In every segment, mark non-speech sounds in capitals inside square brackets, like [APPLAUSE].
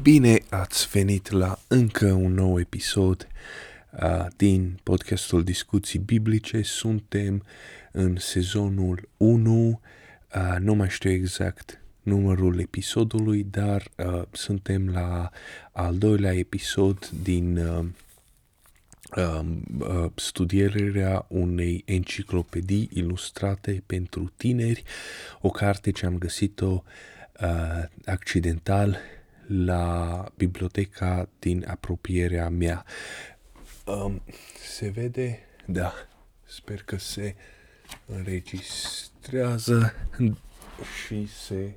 Bine ați venit la încă un nou episod uh, din podcastul Discuții Biblice. Suntem în sezonul 1, uh, nu mai știu exact numărul episodului, dar uh, suntem la al doilea episod din uh, uh, studierea unei enciclopedii ilustrate pentru tineri, o carte ce am găsit-o uh, accidental la biblioteca din apropierea mea. Um, se vede? Da. Sper că se înregistrează și se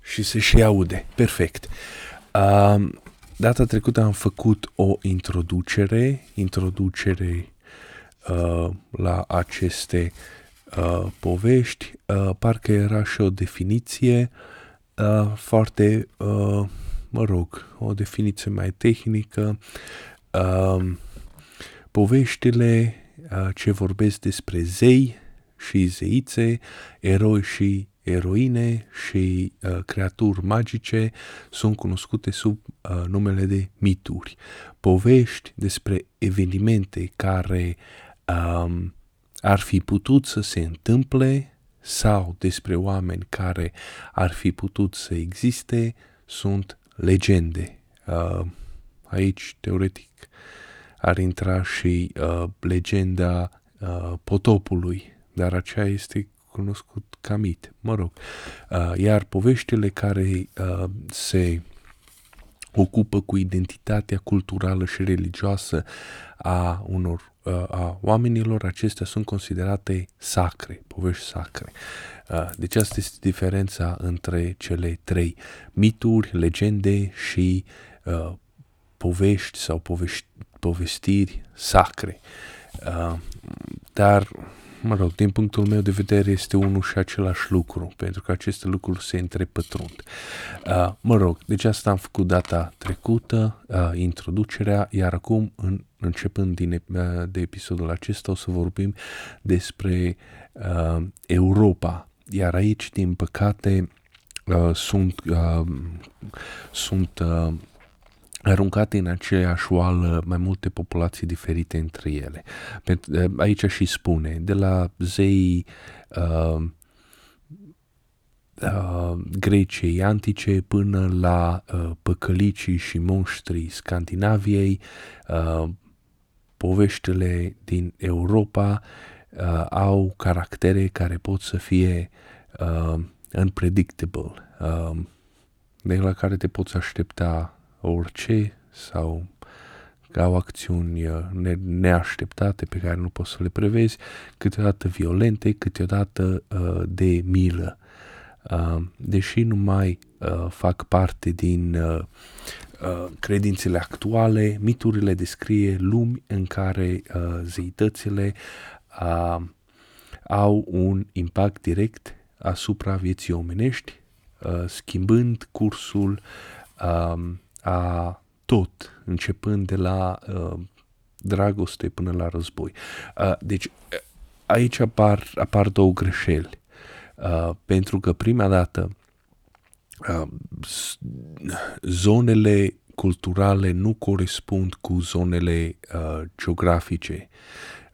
și se și aude. Perfect. Um, data trecută am făcut o introducere, introducere uh, la aceste uh, povești. Uh, parcă era și o definiție uh, uh, foarte, uh, mă rog, o definiție mai tehnică. Uh, poveștile uh, ce vorbesc despre zei și zeițe, eroi și eroine și uh, creaturi magice sunt cunoscute sub uh, numele de mituri. Povești despre evenimente care um, ar fi putut să se întâmple sau despre oameni care ar fi putut să existe sunt legende. Uh, aici, teoretic, ar intra și uh, legenda uh, potopului, dar aceea este cunoscut ca mit, mă rog. Uh, iar poveștile care uh, se ocupă cu identitatea culturală și religioasă a unor a oamenilor, acestea sunt considerate sacre, povești sacre. Deci asta este diferența între cele trei mituri, legende și povești sau povești, povestiri sacre. Dar mă rog, din punctul meu de vedere este unul și același lucru, pentru că aceste lucruri se întrepătrund. Uh, mă rog, deci asta am făcut data trecută, uh, introducerea, iar acum, în, începând din, uh, de episodul acesta, o să vorbim despre uh, Europa. Iar aici, din păcate, uh, sunt, uh, sunt uh, aruncate în aceeași oală mai multe populații diferite între ele. Aici și spune, de la zei uh, uh, Greciei antice până la uh, păcălicii și monștrii Scandinaviei, uh, poveștile din Europa uh, au caractere care pot să fie uh, unpredictable, uh, de la care te poți aștepta orice sau au acțiuni uh, ne- neașteptate pe care nu poți să le prevezi, câteodată violente, câteodată uh, de milă. Uh, deși nu mai uh, fac parte din uh, uh, credințele actuale, miturile descrie lumi în care uh, zeitățile uh, au un impact direct asupra vieții omenești, uh, schimbând cursul uh, a tot, începând de la uh, dragoste până la război. Uh, deci aici apar, apar două greșeli. Uh, pentru că prima dată uh, zonele culturale nu corespund cu zonele uh, geografice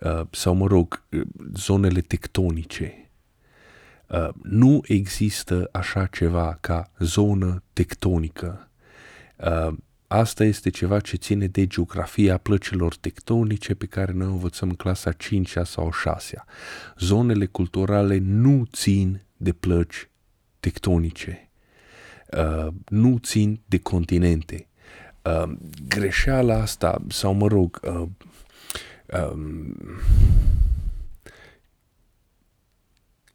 uh, sau, mă rog, zonele tectonice. Uh, nu există așa ceva ca zonă tectonică Uh, asta este ceva ce ține de geografia plăcilor tectonice pe care noi învățăm în clasa 5 sau 6 Zonele culturale nu țin de plăci tectonice, uh, nu țin de continente. Uh, greșeala asta, sau mă rog, uh, um,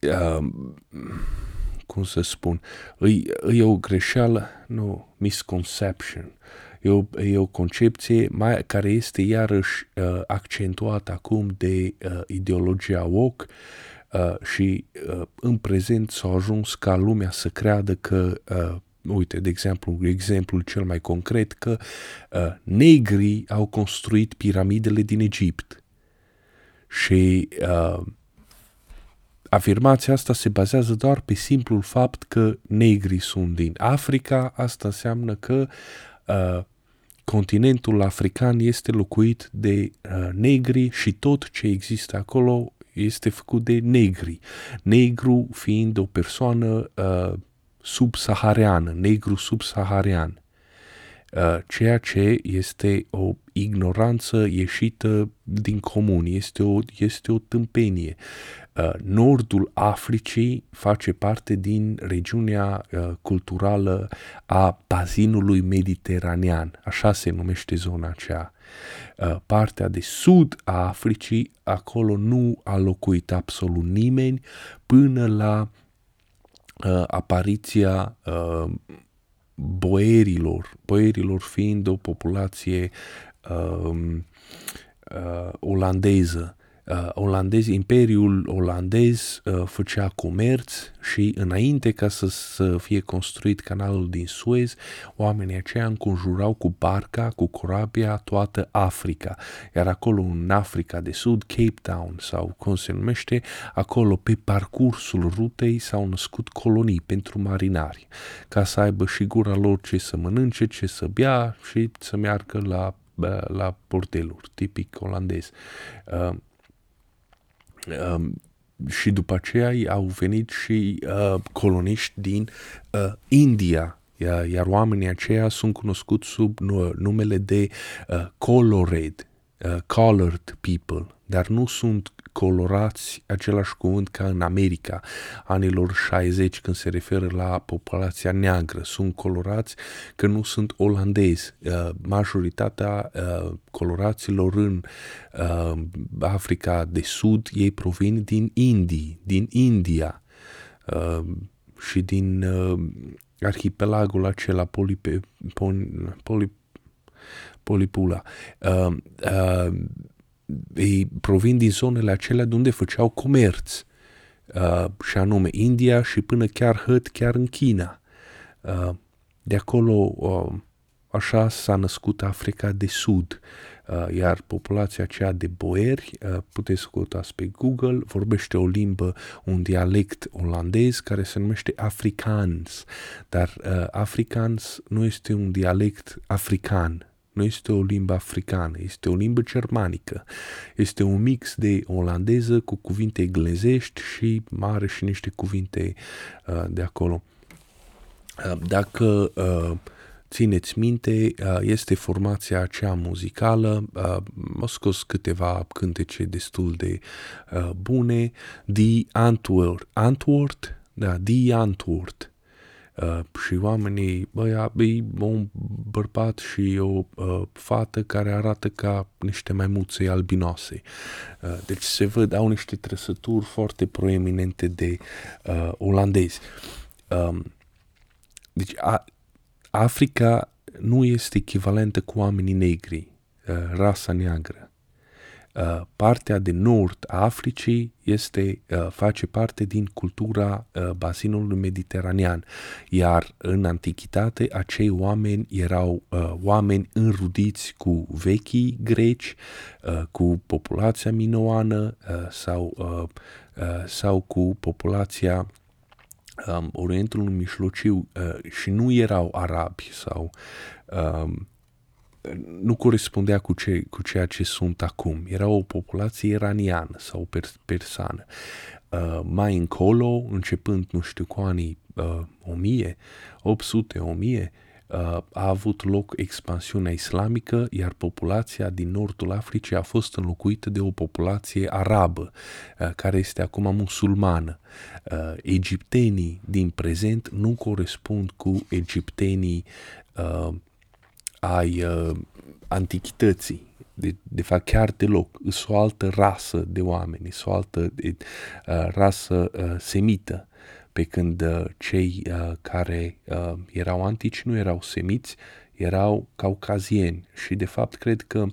uh, cum să spun, e, e o greșeală, nu, misconception. E o, e o concepție mai, care este iarăși uh, accentuată acum de uh, ideologia woke uh, și uh, în prezent s-a ajuns ca lumea să creadă că uh, uite, de exemplu, exemplul cel mai concret, că uh, negrii au construit piramidele din Egipt. Și uh, afirmația asta se bazează doar pe simplul fapt că negrii sunt din Africa, asta înseamnă că uh, continentul african este locuit de uh, negri și tot ce există acolo este făcut de negri. Negru fiind o persoană uh, subsahariană, negru subsaharian. Uh, ceea ce este o ignoranță ieșită din comun, este o, este o tâmpenie. Uh, nordul Africii face parte din regiunea uh, culturală a bazinului mediteranean, așa se numește zona aceea. Partea de sud a Africii, acolo nu a locuit absolut nimeni până la apariția boierilor, boierilor fiind o populație uh, uh, olandeză uh, olandezi, Imperiul olandez uh, făcea comerț și înainte ca să, să fie construit canalul din Suez, oamenii aceia înconjurau cu barca, cu corabia toată Africa. Iar acolo în Africa de Sud, Cape Town sau cum se numește, acolo pe parcursul rutei s-au născut colonii pentru marinari, ca să aibă și gura lor ce să mănânce, ce să bea și să meargă la la bordeluri, tipic olandez. Uh, Um, și după aceea au venit și uh, coloniști din uh, India, iar, iar oamenii aceia sunt cunoscuți sub numele de uh, colored, uh, colored people, dar nu sunt colorați același cuvânt ca în America, anilor 60, când se referă la populația neagră. Sunt colorați că nu sunt olandezi. Uh, majoritatea uh, coloraților în uh, Africa de Sud, ei provin din Indii, din India și din arhipelagul acela Polipe, Pol, Poli, Polipula. Uh, uh, ei provin din zonele acelea de unde făceau comerț, uh, și anume India și până chiar hăt chiar în China. Uh, de acolo uh, așa s-a născut Africa de Sud, uh, iar populația aceea de boieri, uh, puteți căutați pe Google, vorbește o limbă, un dialect olandez care se numește Afrikaans, dar uh, Afrikaans nu este un dialect african, nu este o limbă africană, este o limbă germanică. Este un mix de olandeză cu cuvinte englezești și mare și niște cuvinte uh, de acolo. Uh, dacă uh, țineți minte, uh, este formația aceea muzicală, uh, am scos câteva cântece destul de uh, bune, The Antwoord, Antwoord, da, The Antwoord, Uh, și oamenii, băia, e un bărbat și o uh, fată care arată ca niște maimuțe albinoase. Uh, deci se văd, au niște trăsături foarte proeminente de uh, olandezi. Um, deci a, Africa nu este echivalentă cu oamenii negri, uh, rasa neagră. Uh, partea de nord a Africii este, uh, face parte din cultura uh, bazinului mediteranean, iar în antichitate acei oameni erau oameni înrudiți cu vechii greci, cu populația minoană sau, sau cu populația um, Orientului Mijlociu și nu erau arabi sau um, nu corespundea cu, ce, cu ceea ce sunt acum. Era o populație iraniană sau persană. Uh, mai încolo, începând, nu știu, cu anii uh, 1000, 800, 1000, uh, a avut loc expansiunea islamică, iar populația din nordul Africii a fost înlocuită de o populație arabă, uh, care este acum musulmană. Uh, egiptenii din prezent nu corespund cu egiptenii uh, ai uh, antichității, de, de fapt chiar deloc, sunt o altă rasă de oameni, sunt o altă de, uh, rasă uh, semită, pe când uh, cei uh, care uh, erau antici nu erau semiți, erau caucazieni. Și de fapt cred că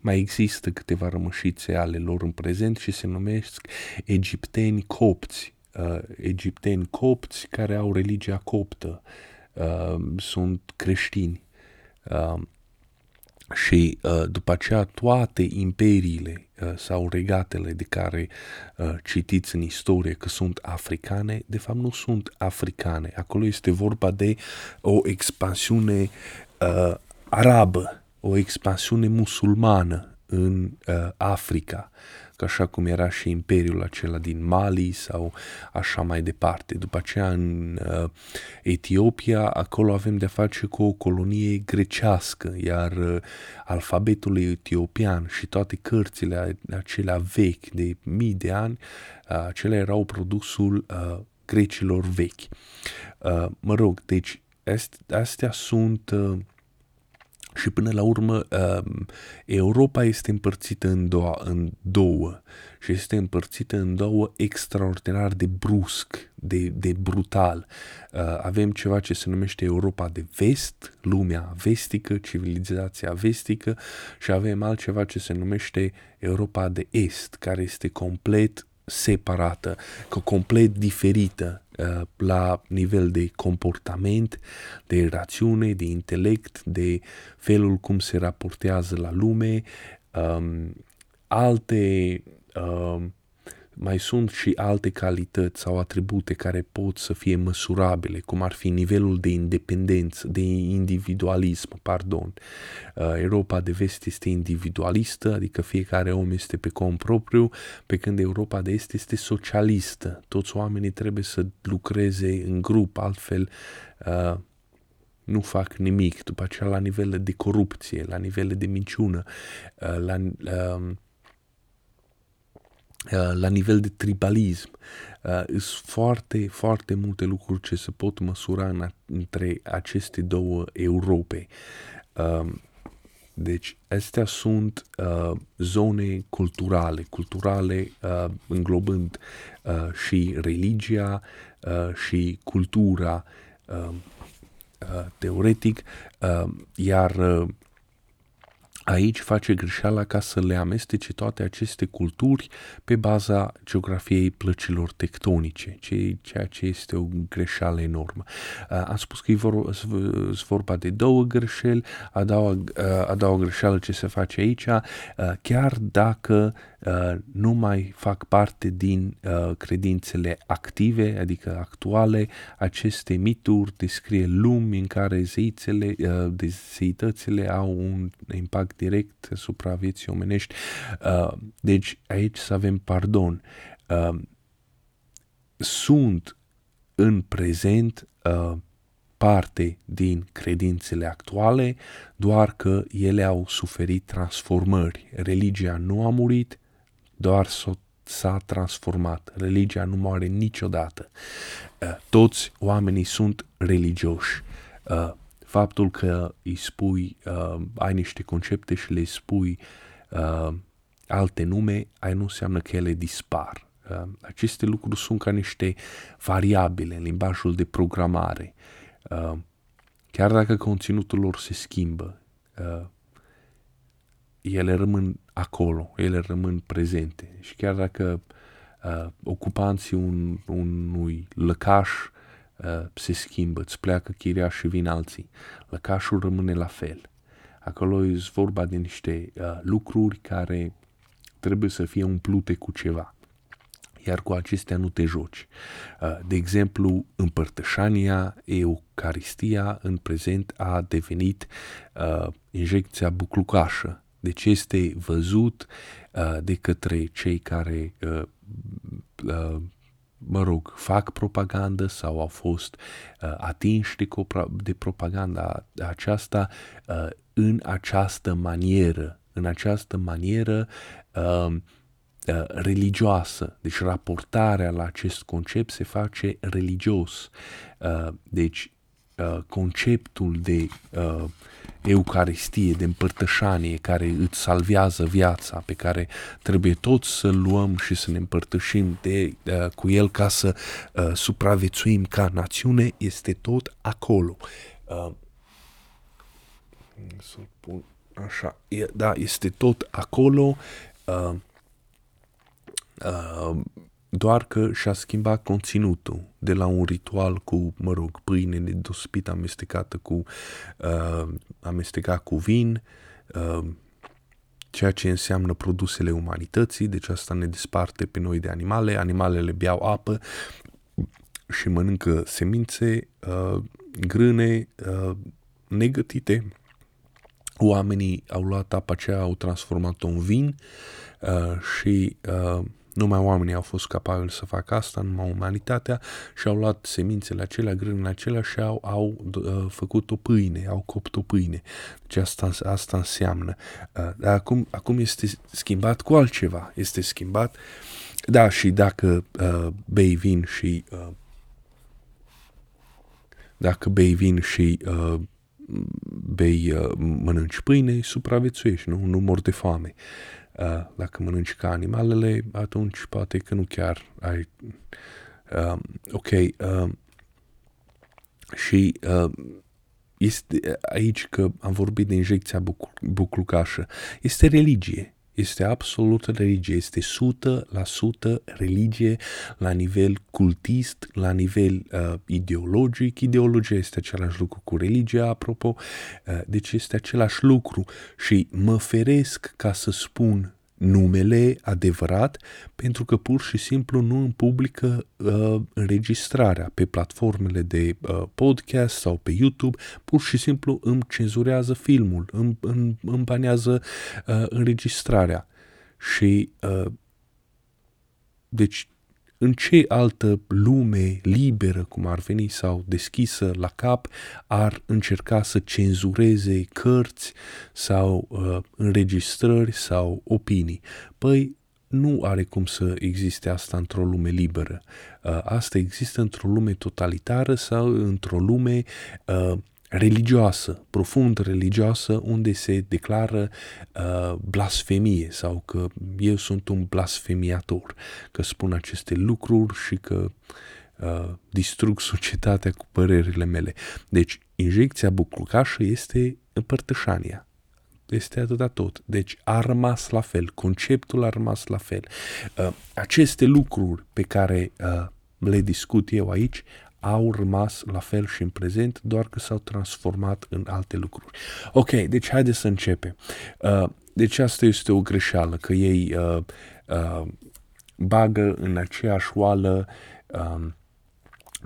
mai există câteva rămășițe ale lor în prezent și se numesc egipteni copți, uh, egipteni copți care au religia coptă, uh, sunt creștini. Um, și uh, după aceea toate imperiile uh, sau regatele de care uh, citiți în istorie că sunt africane, de fapt nu sunt africane. Acolo este vorba de o expansiune uh, arabă, o expansiune musulmană în uh, Africa așa cum era și imperiul acela din Mali sau așa mai departe. După aceea în uh, Etiopia, acolo avem de face cu o colonie grecească, iar uh, alfabetul etiopian și toate cărțile acelea vechi de mii de ani, uh, acelea erau produsul uh, grecilor vechi. Uh, mă rog, deci astea sunt uh, și până la urmă, um, Europa este împărțită în două, în două și este împărțită în două extraordinar de brusc, de, de brutal. Uh, avem ceva ce se numește Europa de vest, lumea vestică, civilizația vestică și avem altceva ce se numește Europa de est, care este complet separată, complet diferită uh, la nivel de comportament, de rațiune, de intelect, de felul cum se raportează la lume, um, alte um, mai sunt și alte calități sau atribute care pot să fie măsurabile, cum ar fi nivelul de independență, de individualism, pardon. Uh, Europa de vest este individualistă, adică fiecare om este pe cont propriu, pe când Europa de est este socialistă. Toți oamenii trebuie să lucreze în grup, altfel uh, nu fac nimic. După aceea la nivel de corupție, la nivel de minciună, uh, la... Uh, Uh, la nivel de tribalism. Uh, sunt foarte, foarte multe lucruri ce se pot măsura în, între aceste două Europe. Uh, deci, astea sunt uh, zone culturale, culturale uh, înglobând uh, și religia uh, și cultura uh, uh, teoretic, uh, iar uh, Aici face greșeala ca să le amestece toate aceste culturi pe baza geografiei plăcilor tectonice, ceea ce este o greșeală enormă. Am spus că e vorba de două greșeli, a doua, a doua greșeală ce se face aici, chiar dacă nu mai fac parte din credințele active, adică actuale, aceste mituri descrie lumi în care zeițele, zeitățile au un impact impact direct asupra vieții omenești. Uh, deci aici să avem pardon. Uh, sunt în prezent uh, parte din credințele actuale, doar că ele au suferit transformări. Religia nu a murit, doar s-a transformat. Religia nu moare niciodată. Toți oamenii sunt religioși faptul că îi spui, uh, ai niște concepte și le spui uh, alte nume, ai nu înseamnă că ele dispar. Uh, aceste lucruri sunt ca niște variabile în limbajul de programare. Uh, chiar dacă conținutul lor se schimbă, uh, ele rămân acolo, ele rămân prezente. Și chiar dacă uh, ocupanții un, unui lăcaș Uh, se schimbă, îți pleacă chiria și vin alții. Lăcașul rămâne la fel. Acolo e vorba de niște uh, lucruri care trebuie să fie umplute cu ceva. Iar cu acestea nu te joci. Uh, de exemplu, împărtășania, eucaristia în prezent a devenit uh, injecția buclucașă. Deci este văzut uh, de către cei care uh, uh, mă rog, fac propagandă sau au fost uh, atinși de, de propaganda aceasta uh, în această manieră, în această manieră uh, uh, religioasă. Deci raportarea la acest concept se face religios. Uh, deci uh, conceptul de uh, Eucaristie, de împărtășanie care îți salvează viața, pe care trebuie toți să luăm și să ne împărtășim de, uh, cu el ca să uh, supraviețuim ca națiune, este tot acolo. Uh, să-l pun așa, e, da, este tot acolo. Uh, uh, doar că și-a schimbat conținutul de la un ritual cu, mă rog, pâine de dospit amestecată cu, uh, amestecat cu vin, uh, ceea ce înseamnă produsele umanității, deci asta ne desparte pe noi de animale, animalele beau apă și mănâncă semințe, uh, grâne, uh, negătite. Oamenii au luat apa aceea, au transformat-o în vin uh, și uh, numai oamenii au fost capabili să facă asta, numai umanitatea, și au luat semințele acelea, grânele acelea și au, au uh, făcut o pâine, au copt o pâine. Deci asta, asta înseamnă. Uh, dar acum, acum este schimbat cu altceva. Este schimbat, da, și dacă uh, bei vin și uh, dacă bei vin și uh, bei, uh, mănânci pâine, supraviețuiești, nu, nu mor de foame. Uh, dacă mănânci ca animalele, atunci poate că nu chiar ai... Uh, ok, uh, și uh, este aici că am vorbit de injecția buc- buclucașă. Este religie. Este absolută religie, este 100% religie la nivel cultist, la nivel uh, ideologic. Ideologia este același lucru cu religia, apropo, uh, deci este același lucru și mă feresc ca să spun numele adevărat pentru că pur și simplu nu îmi publică uh, înregistrarea pe platformele de uh, podcast sau pe YouTube, pur și simplu îmi cenzurează filmul, îmi, îmi, îmi banează uh, înregistrarea. Și uh, deci în ce altă lume liberă, cum ar veni, sau deschisă la cap, ar încerca să cenzureze cărți sau uh, înregistrări sau opinii? Păi, nu are cum să existe asta într-o lume liberă. Uh, asta există într-o lume totalitară sau într-o lume uh, religioasă, profund religioasă, unde se declară uh, blasfemie sau că eu sunt un blasfemiator, că spun aceste lucruri și că uh, distrug societatea cu părerile mele. Deci, injecția buclucașă este împărtășania. Este atâta tot. Deci a rămas la fel, conceptul a rămas la fel. Uh, aceste lucruri pe care uh, le discut eu aici au rămas la fel și în prezent, doar că s-au transformat în alte lucruri. Ok, deci haideți să începem. Uh, deci asta este o greșeală, că ei uh, uh, bagă în aceeași oală uh,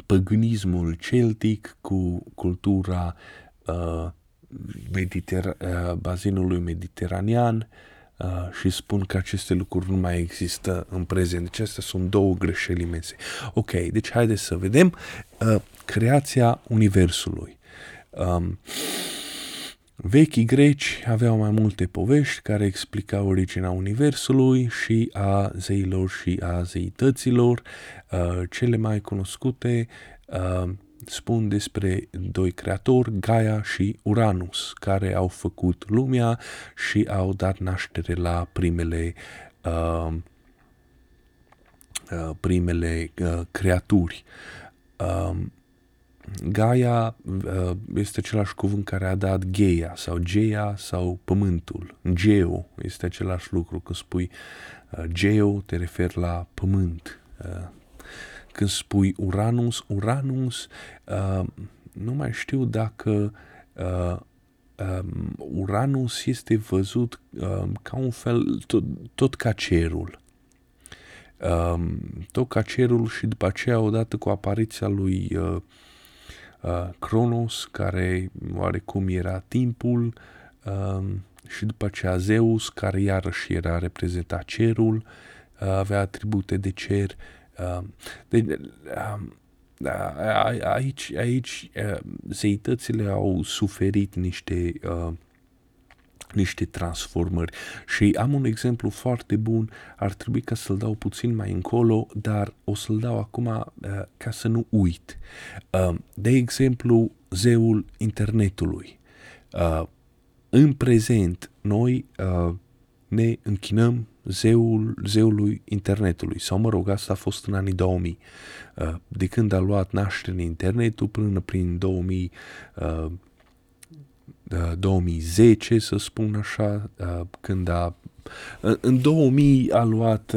păgânismul celtic cu cultura uh, mediter- uh, bazinului mediteranean, uh, și spun că aceste lucruri nu mai există în prezent. Deci astea sunt două greșeli imense. Ok, deci haideți să vedem uh, creația Universului. Um, Vechii greci aveau mai multe povești care explicau originea Universului și a zeilor și a zeităților. Uh, cele mai cunoscute uh, spun despre doi creatori, Gaia și Uranus, care au făcut lumea și au dat naștere la primele uh, uh, primele uh, creaturi. Uh, Gaia uh, este același cuvânt care a dat Geia sau Geia sau pământul. Geo este același lucru. Când spui uh, Geo, te referi la pământ. Uh, când spui Uranus, Uranus, uh, nu mai știu dacă uh, um, Uranus este văzut uh, ca un fel, tot, tot ca cerul. Um, tot ca cerul și după aceea, odată cu apariția lui uh, uh, Cronos, care oarecum era timpul, uh, și după aceea Zeus, care iarăși era reprezentat cerul, uh, avea atribute de cer, uh, de, aici, aici zeitățile au suferit niște niște transformări și am un exemplu foarte bun, ar trebui ca să-l dau puțin mai încolo, dar o să-l dau acum uh, ca să nu uit. Uh, de exemplu, zeul internetului. Uh, în prezent, noi uh, ne închinăm zeul, zeului internetului, sau mă rog, asta a fost în anii 2000. Uh, de când a luat naștere internetul până prin 2000, 2010, uh, uh, să spun așa, când a în 2000 a luat,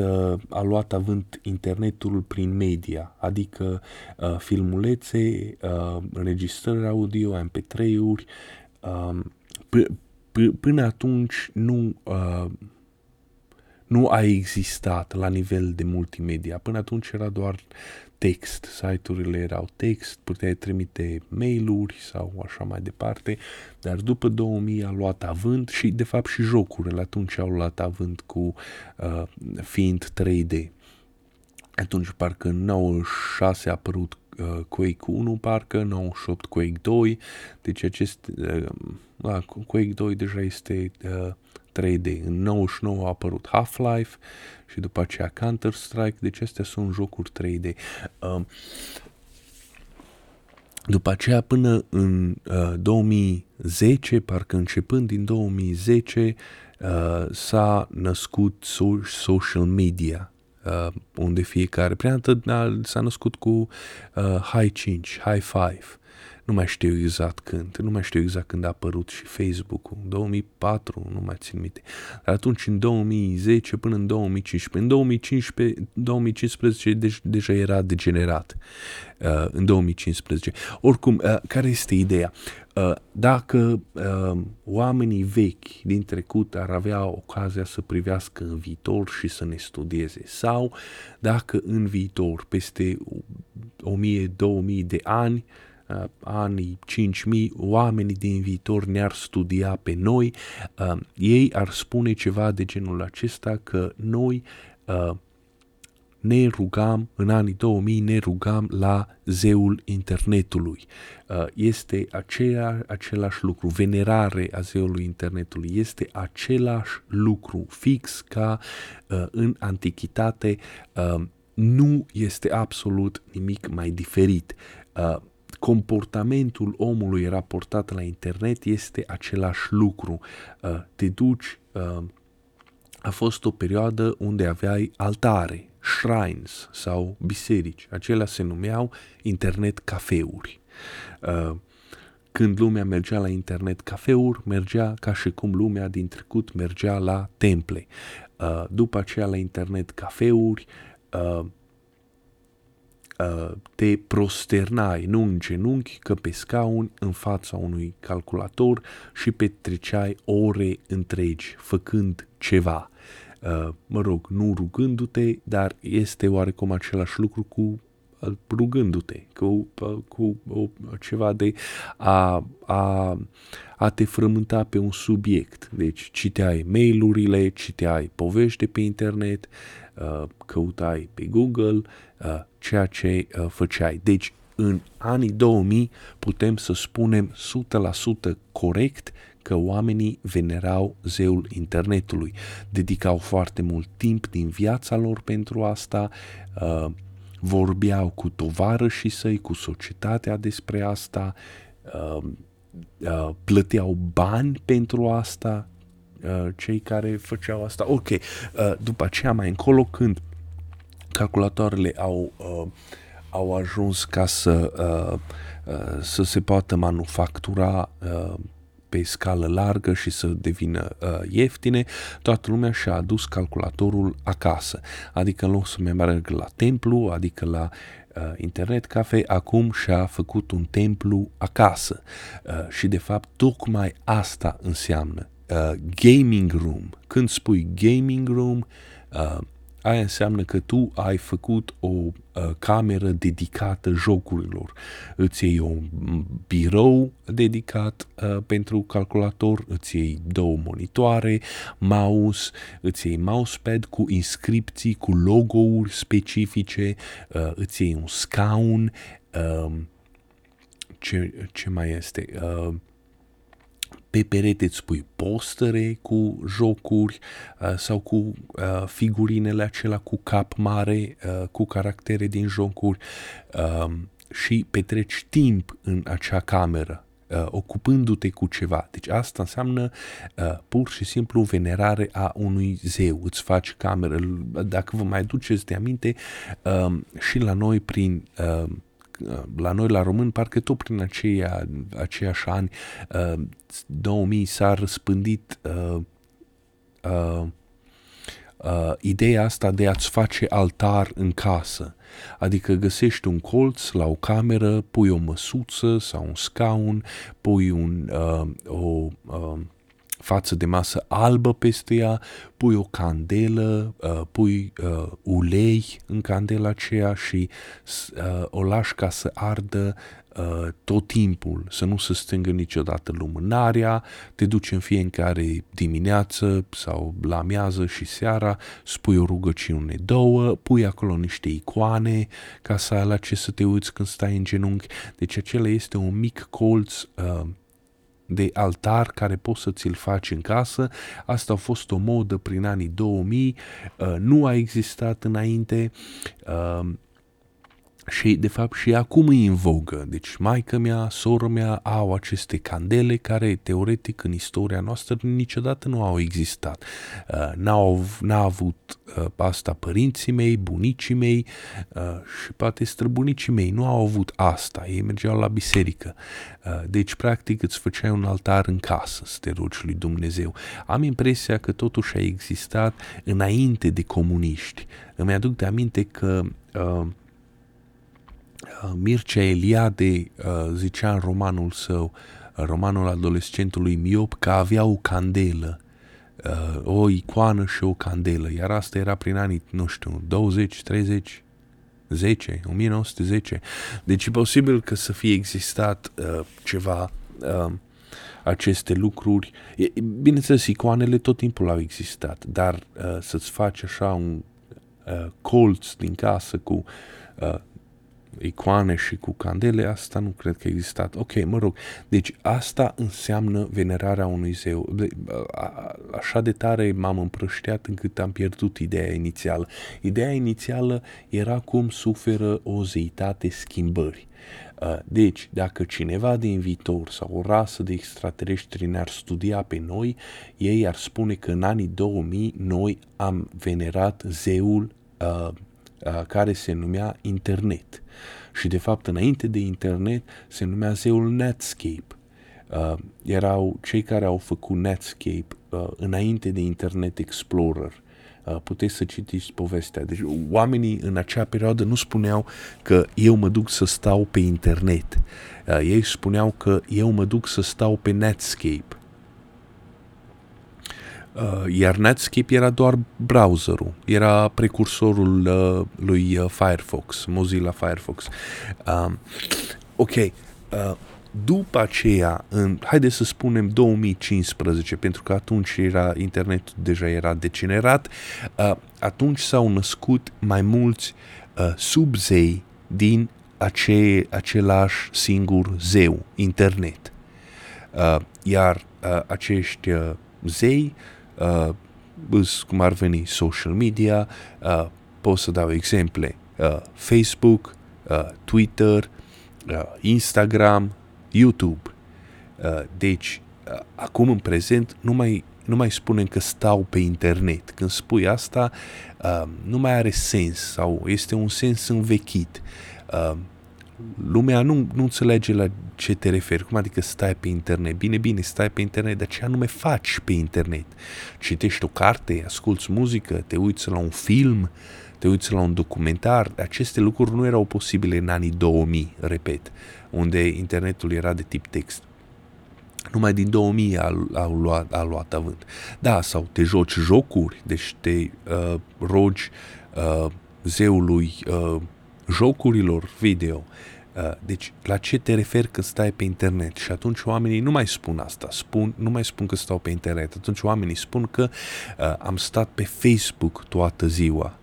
a luat avânt internetul prin media, adică filmulețe, înregistrări audio, MP3-uri, p- până atunci nu, uh, nu a existat la nivel de multimedia. Până atunci era doar text, site-urile erau text, puteai trimite mail-uri sau așa mai departe, dar după 2000 a luat avânt și de fapt și jocurile atunci au luat avânt cu uh, fiind 3D. Atunci parcă în 96 a apărut uh, Quake 1, parcă 98 Quake 2, deci acest uh, la Quake 2 deja este uh, 3D. În 99 a apărut Half-Life și după aceea Counter-Strike, deci astea sunt jocuri 3D. Uh, după aceea, până în uh, 2010, parcă începând din 2010, uh, s-a născut so- social media, uh, unde fiecare, prima dată s-a născut cu uh, High 5, High 5, nu mai știu exact când, nu mai știu exact când a apărut și Facebook-ul, 2004, nu mai țin minte. Dar atunci, în 2010 până în 2015, în 2015, 2015 deci, deja era degenerat, uh, în 2015. Oricum, uh, care este ideea? Uh, dacă uh, oamenii vechi din trecut ar avea ocazia să privească în viitor și să ne studieze, sau dacă în viitor, peste 1000-2000 de ani, uh, anii 5000, oamenii din viitor ne-ar studia pe noi, uh, ei ar spune ceva de genul acesta că noi uh, ne rugam, în anii 2000 ne rugam la zeul internetului. Uh, este aceea, același lucru, venerare a zeului internetului, este același lucru fix ca uh, în antichitate, uh, nu este absolut nimic mai diferit. Uh, comportamentul omului raportat la internet este același lucru. Uh, te duci, uh, a fost o perioadă unde aveai altare, shrines sau biserici. Acelea se numeau internet cafeuri. Uh, când lumea mergea la internet cafeuri, mergea ca și cum lumea din trecut mergea la temple. După aceea la internet cafeuri, Uh, te prosternai, nu în genunchi, că pe scaun, în fața unui calculator și petreceai ore întregi făcând ceva. Uh, mă rog, nu rugându-te, dar este oarecum același lucru cu uh, rugându-te, cu, cu cu ceva de a, a, a te frământa pe un subiect. Deci citeai mail-urile, citeai povești de pe internet, căutai pe Google, Uh, ceea ce uh, făceai. Deci, în anii 2000 putem să spunem 100% corect că oamenii venerau zeul internetului, dedicau foarte mult timp din viața lor pentru asta, uh, vorbeau cu tovarășii săi, cu societatea despre asta, uh, uh, plăteau bani pentru asta, uh, cei care făceau asta. Ok, uh, după aceea mai încolo când calculatoarele au, uh, au ajuns ca să, uh, uh, să se poată manufactura uh, pe scală largă și să devină uh, ieftine, toată lumea și-a adus calculatorul acasă. Adică în loc să mai meargă la templu, adică la uh, internet cafe, acum și-a făcut un templu acasă. Uh, și de fapt tocmai asta înseamnă uh, gaming room. Când spui gaming room, uh, aia înseamnă că tu ai făcut o uh, cameră dedicată jocurilor. Îți iei un birou dedicat uh, pentru calculator, îți iei două monitoare, mouse, îți iei mousepad cu inscripții, cu logo-uri specifice, uh, îți iei un scaun, uh, ce, ce mai este? Uh, pe perete îți pui postere cu jocuri uh, sau cu uh, figurinele acelea cu cap mare, uh, cu caractere din jocuri uh, și petreci timp în acea cameră uh, ocupându-te cu ceva. Deci asta înseamnă uh, pur și simplu venerare a unui zeu. Îți faci cameră. Dacă vă mai duceți de aminte, uh, și la noi prin uh, la noi, la român, parcă tot prin aceia, aceiași ani, uh, 2000 s-a răspândit uh, uh, uh, ideea asta de a-ți face altar în casă. Adică găsești un colț la o cameră, pui o măsuță sau un scaun, pui un, uh, o, uh, față de masă albă peste ea, pui o candelă, uh, pui uh, ulei în candela aceea și uh, o lași ca să ardă uh, tot timpul, să nu se stângă niciodată lumânarea, te duci în fiecare dimineață sau la amiază și seara, spui o rugăciune două, pui acolo niște icoane ca să ai la ce să te uiți când stai în genunchi. Deci acela este un mic colț uh, de altar care poți să ți-l faci în casă. Asta a fost o modă prin anii 2000, uh, nu a existat înainte. Uh, și, de fapt, și acum e în vogă. Deci, maica mea, sora mea au aceste candele care, teoretic, în istoria noastră niciodată nu au existat. Uh, n-au, n-au avut uh, asta părinții mei, bunicii mei uh, și poate străbunicii mei. Nu au avut asta. Ei mergeau la biserică. Uh, deci, practic, îți făceai un altar în casă să te rogi lui Dumnezeu. Am impresia că totuși a existat înainte de comuniști. Îmi aduc de aminte că uh, Uh, Mircea Eliade uh, zicea în romanul său, uh, romanul adolescentului miop, că avea o candelă, o icoană și o candelă, iar asta era prin anii, nu știu, 20, 30, 10, 1910. Deci e posibil că să fie existat uh, ceva uh, aceste lucruri. Bineînțeles, icoanele tot timpul au existat, dar uh, să-ți faci așa un uh, colț din casă cu uh, icoane și cu candele, asta nu cred că a existat. Ok, mă rog, deci asta înseamnă venerarea unui zeu. Așa de tare m-am împrășteat încât am pierdut ideea inițială. Ideea inițială era cum suferă o zeitate schimbări. Deci, dacă cineva din viitor sau o rasă de extraterestri ne-ar studia pe noi, ei ar spune că în anii 2000 noi am venerat zeul uh, Uh, care se numea Internet. Și de fapt, înainte de Internet, se numea zeul Netscape. Uh, erau cei care au făcut Netscape uh, înainte de Internet Explorer. Uh, puteți să citiți povestea. Deci oamenii în acea perioadă nu spuneau că eu mă duc să stau pe internet. Uh, ei spuneau că eu mă duc să stau pe Netscape. Uh, iar Netscape era doar browserul, era precursorul uh, lui uh, Firefox, Mozilla Firefox. Uh, ok, uh, după aceea, în, haideți să spunem 2015, pentru că atunci era internetul deja era degenerat, uh, atunci s-au născut mai mulți uh, subzei din ace, același singur zeu, internet. Uh, iar uh, acești uh, zei uh, cum ar veni social media, uh, pot să dau exemple, uh, Facebook, uh, Twitter, uh, Instagram, YouTube. Uh, deci, uh, acum în prezent, nu mai, nu mai spunem că stau pe internet. Când spui asta, uh, nu mai are sens sau este un sens învechit. Uh, lumea nu, nu înțelege la ce te referi, cum adică stai pe internet. Bine, bine, stai pe internet, dar ce anume faci pe internet? Citești o carte, asculți muzică, te uiți la un film, te uiți la un documentar. Aceste lucruri nu erau posibile în anii 2000, repet, unde internetul era de tip text. Numai din 2000 a, a, luat, a luat avânt. Da, sau te joci jocuri, deci te uh, rogi uh, zeului uh, jocurilor video. Uh, deci, la ce te referi când stai pe internet? Și atunci oamenii nu mai spun asta, spun, nu mai spun că stau pe internet. Atunci oamenii spun că uh, am stat pe Facebook toată ziua.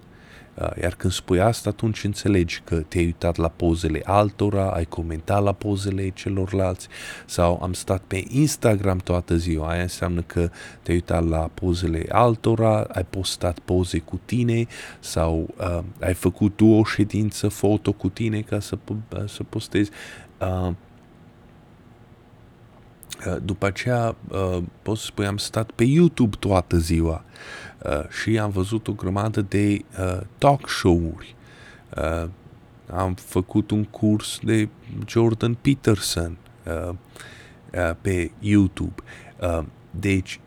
Uh, iar când spui asta, atunci înțelegi că te-ai uitat la pozele altora, ai comentat la pozele celorlalți sau am stat pe Instagram toată ziua. Aia înseamnă că te-ai uitat la pozele altora, ai postat poze cu tine sau uh, ai făcut tu o ședință foto cu tine ca să, uh, să postezi. Uh, uh, după aceea, uh, pot să spui, am stat pe YouTube toată ziua. Uh, și am văzut o grămadă de uh, talk show-uri. Uh, am făcut un curs de Jordan Peterson uh, uh, pe YouTube. Uh, deci,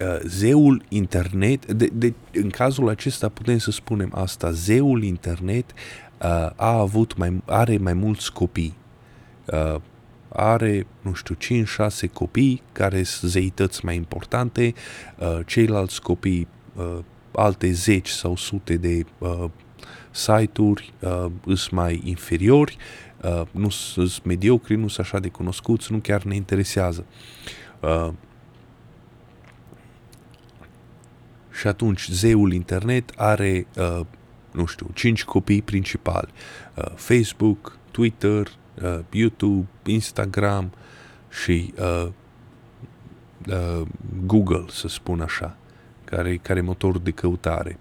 uh, zeul internet, de, de, în cazul acesta putem să spunem asta, zeul internet uh, a avut mai, are mai mulți copii. Uh, are, nu știu, 5-6 copii care sunt zeități mai importante, uh, ceilalți copii uh, alte zeci sau sute de uh, site-uri uh, sunt mai inferiori, uh, nu sunt mediocri, nu sunt așa de cunoscuți, nu chiar ne interesează. Uh, și atunci zeul internet are, uh, nu știu, cinci copii principali. Uh, Facebook, Twitter, uh, YouTube, Instagram și uh, uh, Google, să spun așa care, care e motorul de căutare.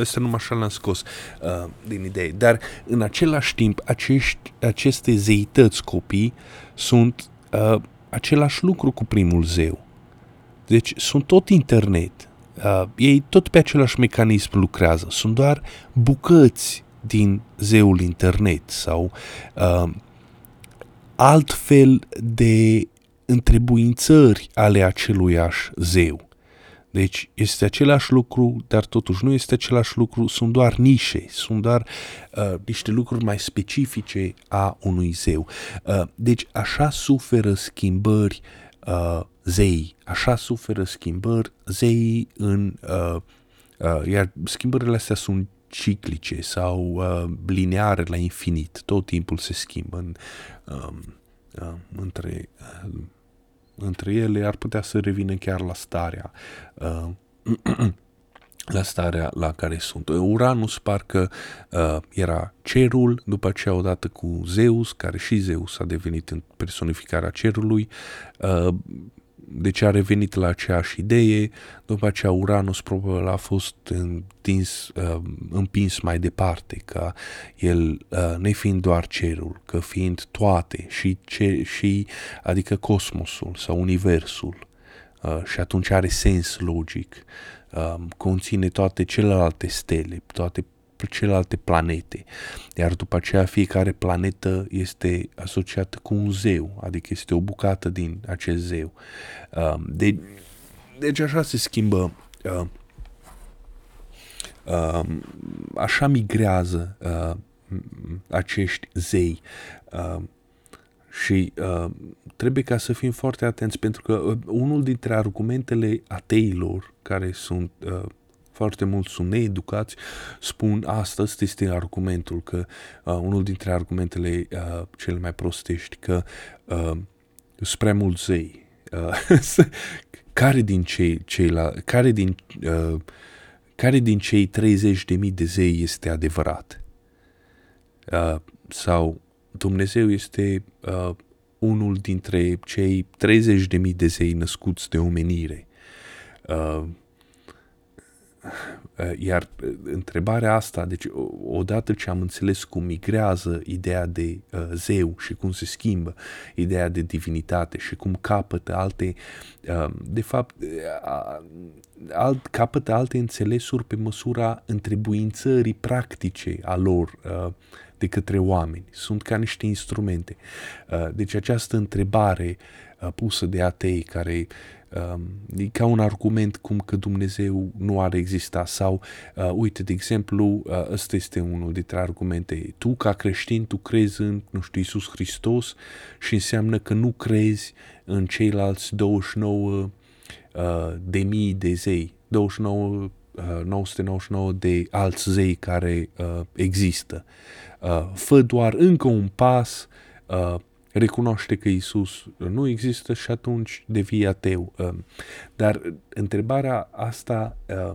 Asta numai așa l-am scos uh, din idee. Dar în același timp, acești, aceste zeități copii sunt uh, același lucru cu primul zeu. Deci sunt tot internet. Uh, ei tot pe același mecanism lucrează. Sunt doar bucăți din zeul internet sau uh, altfel de întrebuințări ale aceluiași zeu. Deci este același lucru, dar totuși nu este același lucru, sunt doar nișe, sunt doar uh, niște lucruri mai specifice a unui zeu. Uh, deci așa suferă schimbări uh, zei, așa suferă schimbări zei în... Uh, uh, iar schimbările astea sunt ciclice sau uh, lineare la infinit, tot timpul se schimbă în, uh, uh, între... Uh, între ele ar putea să revină chiar la starea uh, [CLEARS THROAT] la starea la care sunt. Uranus parcă uh, era cerul, după aceea odată cu Zeus, care și Zeus a devenit în personificarea cerului, uh, deci a revenit la aceeași idee, după aceea Uranus probabil a fost întins, uh, împins mai departe, ca el uh, nefiind doar cerul, că fiind toate și, ce, și adică cosmosul sau universul uh, și atunci are sens logic, uh, conține toate celelalte stele, toate celelalte planete. Iar după aceea fiecare planetă este asociată cu un zeu, adică este o bucată din acest zeu. Um, de, deci așa se schimbă, uh, um, așa migrează uh, acești zei. Uh, și uh, trebuie ca să fim foarte atenți pentru că uh, unul dintre argumentele ateilor care sunt uh, foarte mulți sunt needucați, spun asta, ăsta este argumentul, că uh, unul dintre argumentele uh, cele mai prostești, că uh, sunt prea mulți zei. Uh, [LAUGHS] care din cei, cei la, care din, uh, care din cei 30.000 de zei este adevărat? Uh, sau Dumnezeu este uh, unul dintre cei 30.000 de zei născuți de omenire. Uh, Eh, iar eh, întrebarea asta, deci odată ce am înțeles cum migrează ideea de uh, zeu și cum se schimbă ideea de divinitate și cum capătă alte, uh, de fapt, uh, alt, capătă alte înțelesuri pe măsura întrebuințării practice a lor uh, de către oameni. Sunt ca niște instrumente. Uh, deci această întrebare uh, pusă de atei care Um, e ca un argument cum că Dumnezeu nu ar exista sau, uh, uite, de exemplu, uh, ăsta este unul dintre argumente. Tu, ca creștin, tu crezi în, nu știu, Iisus Hristos și înseamnă că nu crezi în ceilalți 29 uh, de mii de zei, 29 uh, 999 de alți zei care uh, există. Uh, fă doar încă un pas uh, recunoaște că Isus nu există și atunci devii ateu. Um, dar întrebarea asta uh,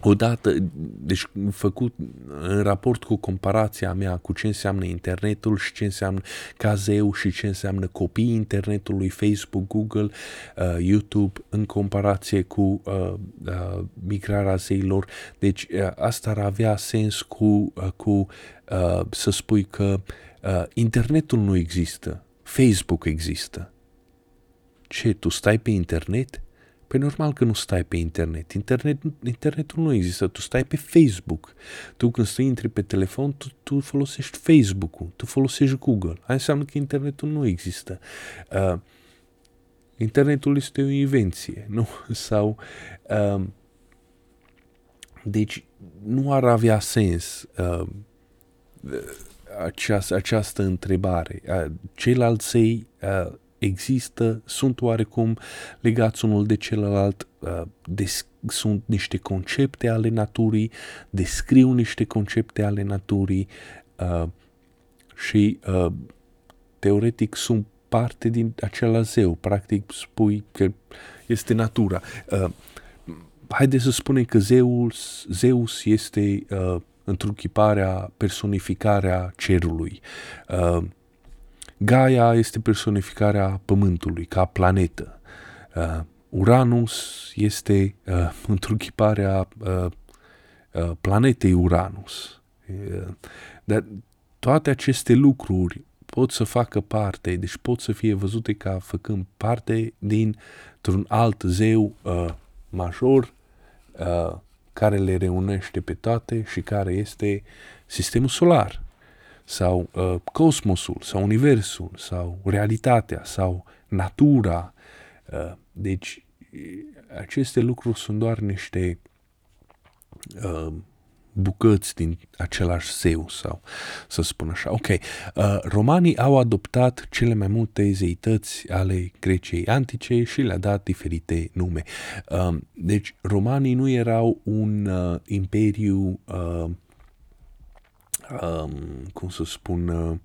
odată, deci făcut în raport cu comparația mea cu ce înseamnă internetul și ce înseamnă cazeu și ce înseamnă copiii internetului, Facebook, Google, uh, YouTube, în comparație cu uh, uh, migrarea zeilor. Deci uh, asta ar avea sens cu, uh, cu uh, să spui că uh, internetul nu există, Facebook există. Ce, tu stai pe internet? Păi normal că nu stai pe internet. internet. Internetul nu există, tu stai pe Facebook. Tu când stai intri pe telefon, tu, tu folosești Facebook-ul, tu folosești Google. Aia înseamnă că internetul nu există. Uh, internetul este o invenție, [LAUGHS] nu? Sau... Uh, deci nu ar avea sens uh, această, această întrebare. Ceilalți zei există, sunt oarecum legați unul de celălalt, des, sunt niște concepte ale naturii, descriu niște concepte ale naturii și teoretic sunt parte din acela zeu. Practic spui că este natura. Uh, haideți să spunem că Zeus, Zeus este uh, întruchiparea, personificarea cerului. Uh, Gaia este personificarea pământului ca planetă. Uh, Uranus este uh, [LAUGHS] întruchiparea uh, uh, planetei Uranus. Uh, dar toate aceste lucruri pot să facă parte, deci pot să fie văzute ca făcând parte dintr-un alt zeu uh, major uh, care le reunește pe toate și care este sistemul solar sau uh, cosmosul sau universul sau realitatea sau natura. Uh, deci aceste lucruri sunt doar niște uh, bucăți din același zeu sau să spun așa. Ok, uh, romanii au adoptat cele mai multe zeități ale Greciei antice și le-a dat diferite nume. Uh, deci romanii nu erau un uh, imperiu, uh, um, cum să spun, uh,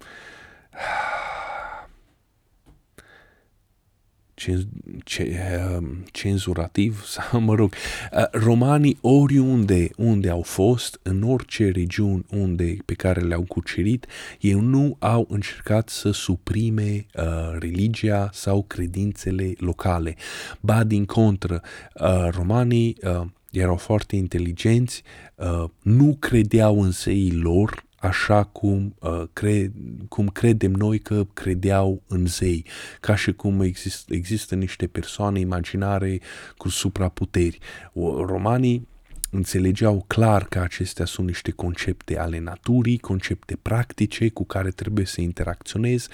cenzurativ, [LAUGHS] sau mă rog, uh, romanii oriunde unde au fost, în orice regiuni unde, pe care le-au cucerit, ei nu au încercat să suprime uh, religia sau credințele locale. Ba din contră, uh, romanii uh, erau foarte inteligenți, uh, nu credeau în seii lor, așa cum, uh, cre, cum credem noi că credeau în zei, ca și cum exist, există niște persoane imaginare cu supraputeri. Romanii înțelegeau clar că acestea sunt niște concepte ale naturii, concepte practice cu care trebuie să interacționezi,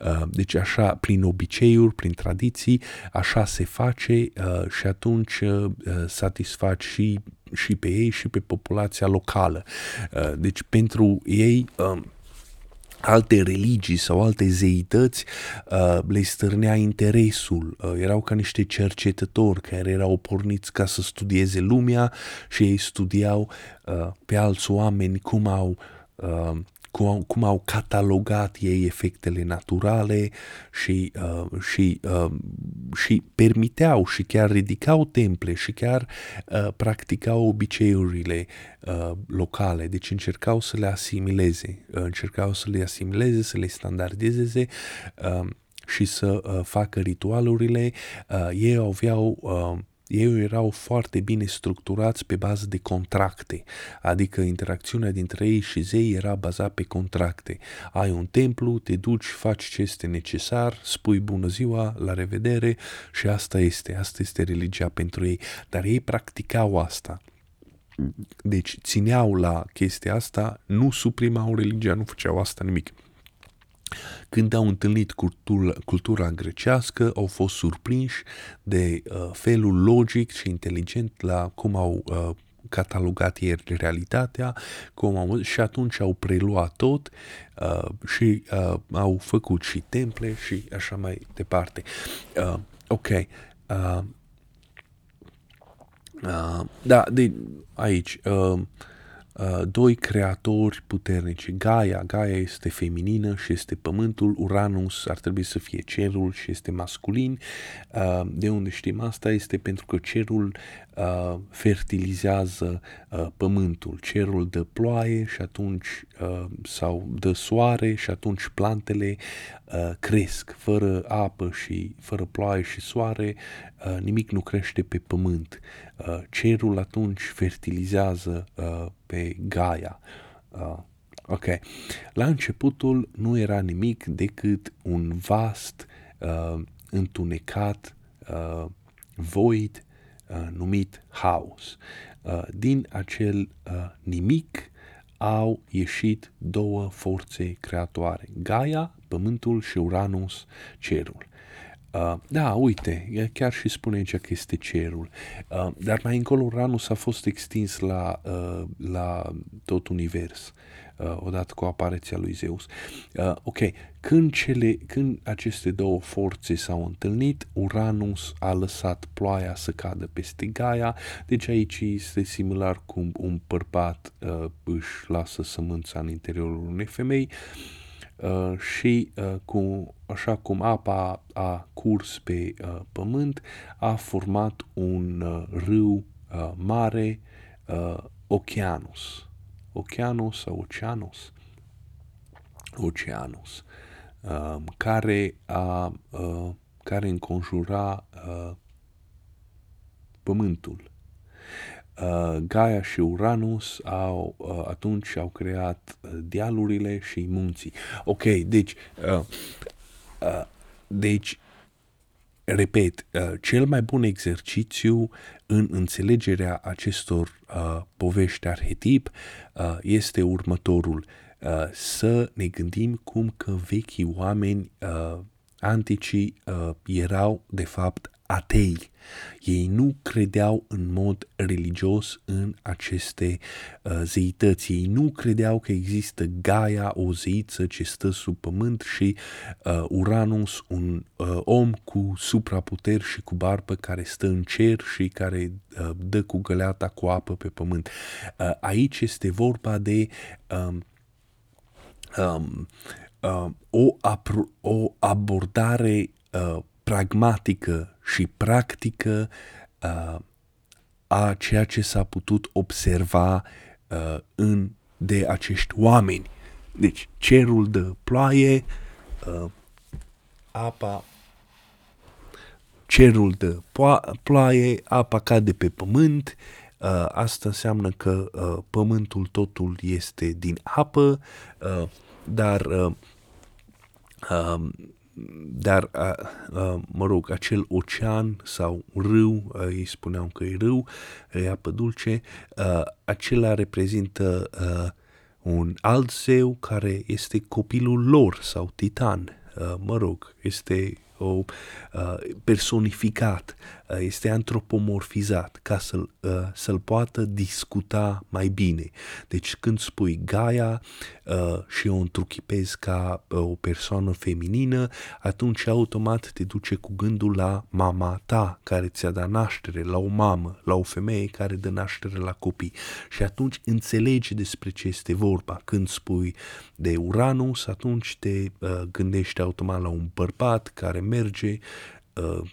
uh, deci așa, prin obiceiuri, prin tradiții, așa se face uh, și atunci uh, satisfaci și și pe ei și pe populația locală. Uh, deci pentru ei um, alte religii sau alte zeități uh, le stârnea interesul. Uh, erau ca niște cercetători care erau porniți ca să studieze lumea și ei studiau pe alți oameni cum au cum, cum au catalogat ei efectele naturale și, uh, și, uh, și permiteau și chiar ridicau temple și chiar uh, practicau obiceiurile uh, locale, deci încercau să le asimileze, uh, încercau să le asimileze, să le standardizeze uh, și să uh, facă ritualurile. Uh, ei aveau uh, ei erau foarte bine structurați pe bază de contracte, adică interacțiunea dintre ei și zei era bazată pe contracte. Ai un templu, te duci, faci ce este necesar, spui bună ziua, la revedere și asta este, asta este religia pentru ei. Dar ei practicau asta. Deci țineau la chestia asta, nu suprimau religia, nu făceau asta nimic. Când au întâlnit cultura, cultura grecească, au fost surprinși de uh, felul logic și inteligent la cum au uh, catalogat ei realitatea, cum au, și atunci au preluat tot uh, și uh, au făcut și temple și așa mai departe. Uh, ok. Uh, uh, da, de aici. Uh, Uh, doi creatori puternici. Gaia, Gaia este feminină și este pământul, Uranus ar trebui să fie cerul și este masculin. Uh, de unde știm asta este pentru că cerul uh, fertilizează pământul, cerul dă ploaie și atunci sau dă soare și atunci plantele cresc. Fără apă și fără ploaie și soare, nimic nu crește pe pământ. Cerul atunci fertilizează pe Gaia. Uh, ok. La începutul nu era nimic decât un vast, uh, întunecat, uh, void uh, numit haos. Uh, din acel uh, nimic au ieșit două forțe creatoare, Gaia, pământul și Uranus, cerul. Uh, da, uite, chiar și spune aici că este cerul. Uh, dar mai încolo Uranus a fost extins la, uh, la tot univers, uh, odată cu apariția lui Zeus. Uh, ok, când, cele, când aceste două forțe s-au întâlnit, Uranus a lăsat ploaia să cadă peste Gaia, deci aici este similar cum un bărbat uh, își lasă sămânța în interiorul unei femei, uh, Uh, și uh, cu, așa cum apa a curs pe uh, pământ, a format un uh, râu uh, mare, uh, Oceanus. Oceanus sau Oceanus? Oceanus, uh, care, a, uh, care înconjura uh, pământul uh, Gaia și Uranus au, uh, atunci au creat uh, dealurile și munții. Ok, deci, uh, uh, deci repet, uh, cel mai bun exercițiu în înțelegerea acestor uh, povești arhetip uh, este următorul. Uh, să ne gândim cum că vechii oameni uh, anticii uh, erau de fapt atei. Ei nu credeau în mod religios în aceste uh, zeități. Ei nu credeau că există Gaia, o zeiță ce stă sub pământ și uh, Uranus, un uh, om cu supraputeri și cu barbă care stă în cer și care uh, dă cu găleata cu apă pe pământ. Uh, aici este vorba de um, um, uh, o, o abordare uh, pragmatică și practică uh, a ceea ce s-a putut observa uh, în de acești oameni. Deci cerul de ploaie, uh, apa, cerul de ploaie, apa cade pe pământ, uh, asta înseamnă că uh, pământul totul este din apă, uh, dar uh, uh, dar, a, a, mă rog, acel ocean sau râu, a, ei spuneau că e râu, e apă dulce, a, acela reprezintă a, un alt zeu care este copilul lor sau titan, a, mă rog, este o uh, personificat, uh, este antropomorfizat ca să-l, uh, să-l poată discuta mai bine. Deci când spui Gaia uh, și o întruchipezi ca uh, o persoană feminină, atunci automat te duce cu gândul la mama ta care ți-a dat naștere, la o mamă, la o femeie care dă naștere la copii. Și atunci înțelegi despre ce este vorba. Când spui de Uranus, atunci te uh, gândești automat la un bărbat care merge, uh,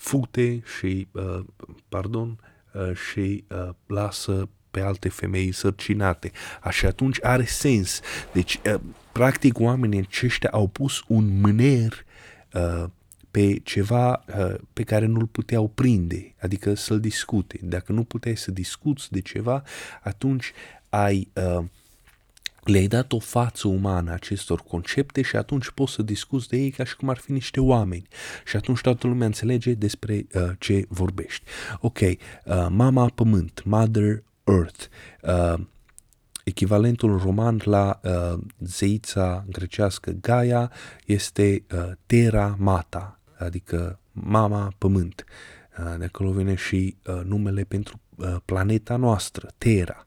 fute și, uh, pardon, uh, și uh, lasă pe alte femei sărcinate. Așa atunci are sens. Deci, uh, practic, oamenii aceștia au pus un mâner uh, pe ceva uh, pe care nu-l puteau prinde, adică să-l discute. Dacă nu puteai să discuți de ceva, atunci ai uh, le-ai dat o față umană acestor concepte și atunci poți să discuți de ei ca și cum ar fi niște oameni. Și atunci toată lumea înțelege despre uh, ce vorbești. Ok, uh, mama pământ, Mother Earth, uh, echivalentul roman la uh, zeița grecească Gaia este uh, Terra Mata, adică mama pământ. Uh, de acolo vine și uh, numele pentru uh, planeta noastră, Terra.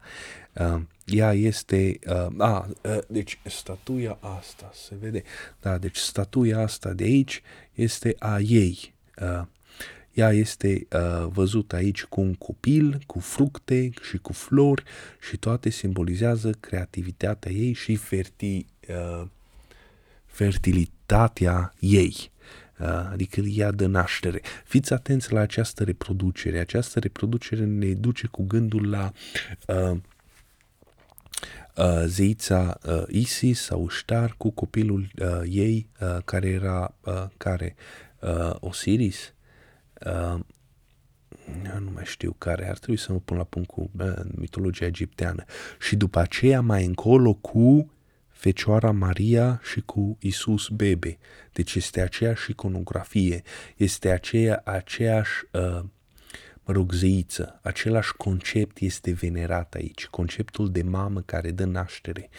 Uh, ea este, uh, a, uh, deci statuia asta, se vede, da, deci statuia asta de aici este a ei. Uh, ea este uh, văzută aici cu un copil, cu fructe și cu flori și toate simbolizează creativitatea ei și ferti, uh, fertilitatea ei adică ea dă naștere. Fiți atenți la această reproducere. Această reproducere ne duce cu gândul la uh, uh, zeița uh, Isis sau Ștar cu copilul uh, ei uh, care era uh, care uh, Osiris uh, nu mai știu care, ar trebui să mă pun la punct cu uh, mitologia egipteană și după aceea mai încolo cu Fecioara Maria și cu Isus bebe. Deci este aceeași iconografie, este aceea, aceeași uh, mă rog, zeiță, același concept este venerat aici, conceptul de mamă care dă naștere.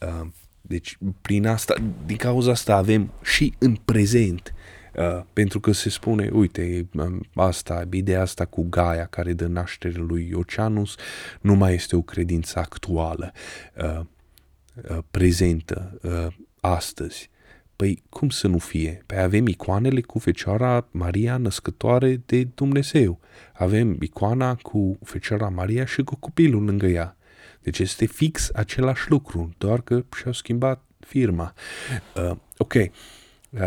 Uh, deci, prin asta, din cauza asta avem și în prezent Uh, pentru că se spune, uite, um, asta, ideea asta cu Gaia care dă naștere lui Oceanus nu mai este o credință actuală, uh, uh, prezentă, uh, astăzi. Păi cum să nu fie? Păi avem icoanele cu Fecioara Maria născătoare de Dumnezeu. Avem icoana cu Fecioara Maria și cu copilul lângă ea. Deci este fix același lucru, doar că și-au schimbat firma. Uh, ok, uh,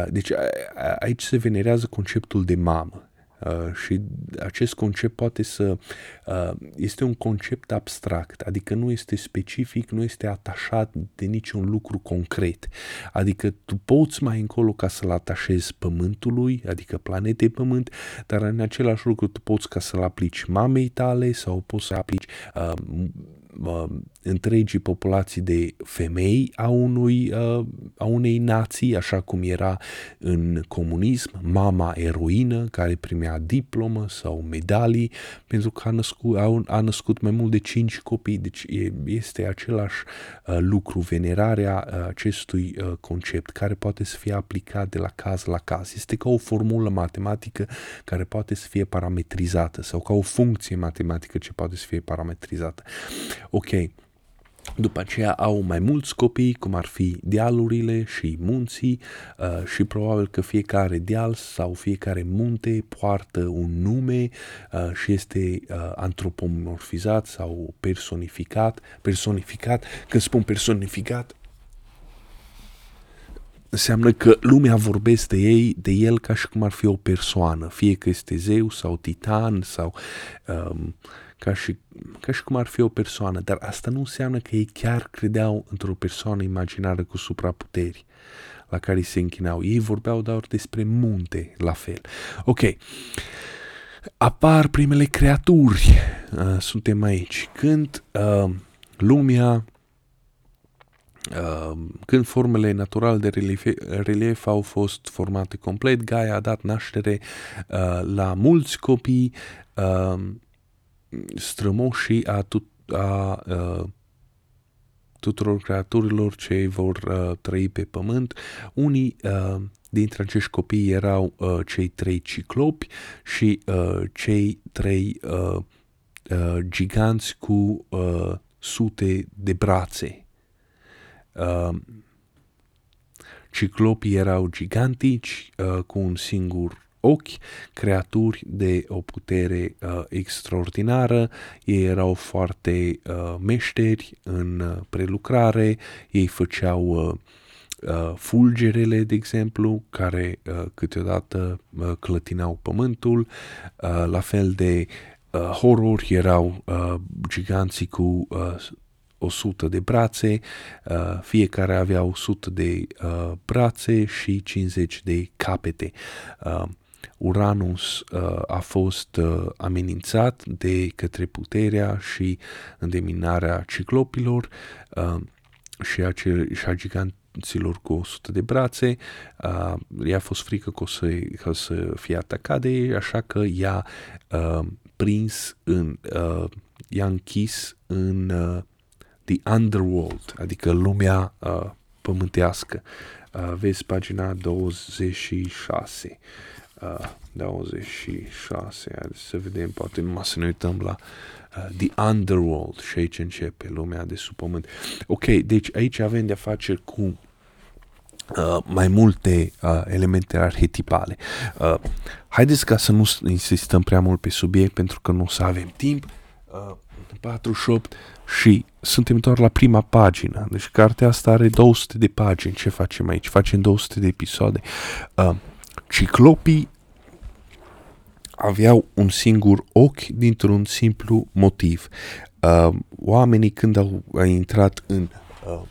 deci a, a, aici se venerează conceptul de mamă. Uh, și acest concept poate să uh, este un concept abstract, adică nu este specific, nu este atașat de niciun lucru concret. Adică tu poți mai încolo ca să-l atașezi pământului, adică planetei pământ, dar în același lucru tu poți ca să-l aplici mamei tale sau poți să aplici uh, uh, întregii populații de femei a, unui, uh, a unei nații, așa cum era în comunism, mama eroină care primea diplomă sau medalii pentru că a născut, a, a născut mai mult de cinci copii. Deci e, este același uh, lucru, venerarea uh, acestui uh, concept care poate să fie aplicat de la caz la caz. Este ca o formulă matematică care poate să fie parametrizată sau ca o funcție matematică ce poate să fie parametrizată. Ok, după aceea au mai mulți copii, cum ar fi dealurile și munții uh, și probabil că fiecare deal sau fiecare munte poartă un nume uh, și este uh, antropomorfizat sau personificat. Personificat, când spun personificat, înseamnă că lumea vorbește de ei, de el ca și cum ar fi o persoană, fie că este zeu sau titan sau um, ca și, ca și cum ar fi o persoană, dar asta nu înseamnă că ei chiar credeau într-o persoană imaginară cu supraputeri la care se închinau. Ei vorbeau doar despre munte, la fel. Ok, apar primele creaturi, uh, suntem aici. Când uh, lumea Uh, când formele naturale de relief, relief au fost formate complet, Gaia a dat naștere uh, la mulți copii uh, strămoșii a, tut, a, a tuturor creaturilor ce vor uh, trăi pe pământ. Unii uh, dintre acești copii erau uh, cei trei ciclopi și uh, cei trei uh, uh, giganți cu uh, sute de brațe. Uh, ciclopii erau gigantici uh, cu un singur ochi, creaturi de o putere uh, extraordinară, ei erau foarte uh, meșteri în uh, prelucrare, ei făceau uh, uh, fulgerele, de exemplu, care uh, câteodată uh, clătinau pământul, uh, la fel de uh, horror erau uh, giganții cu uh, 100 de brațe, uh, fiecare avea 100 de uh, brațe și 50 de capete. Uh, Uranus uh, a fost uh, amenințat de către puterea și îndeminarea ciclopilor uh, și, a, și a giganților cu 100 de brațe. Uh, i-a fost frică că o să, că o să fie atacat de ei, așa că i-a uh, prins în, uh, i-a închis în uh, The Underworld, adică lumea uh, pământească. Uh, vezi pagina 26. 26, hai să vedem, poate numai să ne uităm la uh, The Underworld și aici începe lumea de sub pământ. Ok, deci aici avem de-a face cu uh, mai multe uh, elemente arhetipale. Uh, haideți ca să nu insistăm prea mult pe subiect pentru că nu o să avem timp. Uh, 48 și suntem doar la prima pagină. Deci cartea asta are 200 de pagini. Ce facem aici? Facem 200 de episoade. Uh, ciclopii aveau un singur ochi dintr-un simplu motiv. Uh, oamenii când au, au intrat în uh,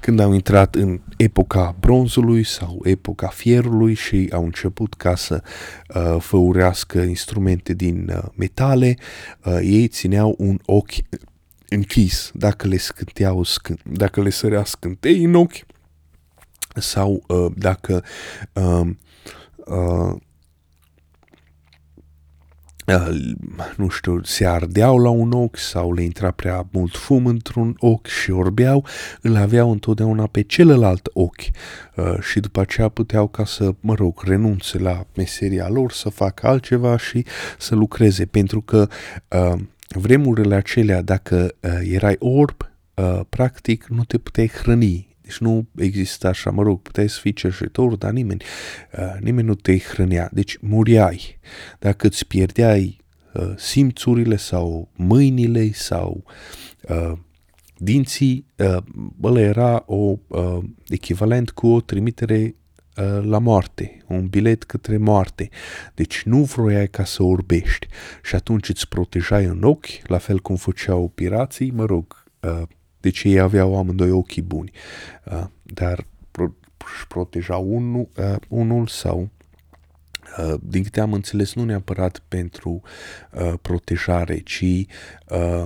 când au intrat în epoca bronzului sau epoca fierului și au început ca să uh, făurească instrumente din uh, metale, uh, ei țineau un ochi închis dacă le scânteau, scânt, dacă le sărea scântei în ochi sau uh, dacă uh, uh, uh, nu știu, se ardeau la un ochi sau le intra prea mult fum într-un ochi și orbeau, îl aveau întotdeauna pe celălalt ochi. Uh, și după aceea puteau ca să, mă rog, renunțe la meseria lor, să facă altceva și să lucreze, pentru că uh, vremurile acelea, dacă uh, erai orb, uh, practic nu te puteai hrăni, deci nu există așa, mă rog, puteai să fii cerșetor, dar nimeni, uh, nimeni nu te hrănea. Deci muriai. Dacă îți pierdeai uh, simțurile sau mâinile sau uh, dinții, uh, ăla era o uh, echivalent cu o trimitere uh, la moarte, un bilet către moarte. Deci nu vroiai ca să orbești și atunci îți protejai în ochi, la fel cum făceau pirații, mă rog, uh, deci ei aveau amândoi ochii buni, uh, dar pro- își proteja unul, uh, unul sau Uh, din câte am înțeles, nu neapărat pentru uh, protejare, ci uh,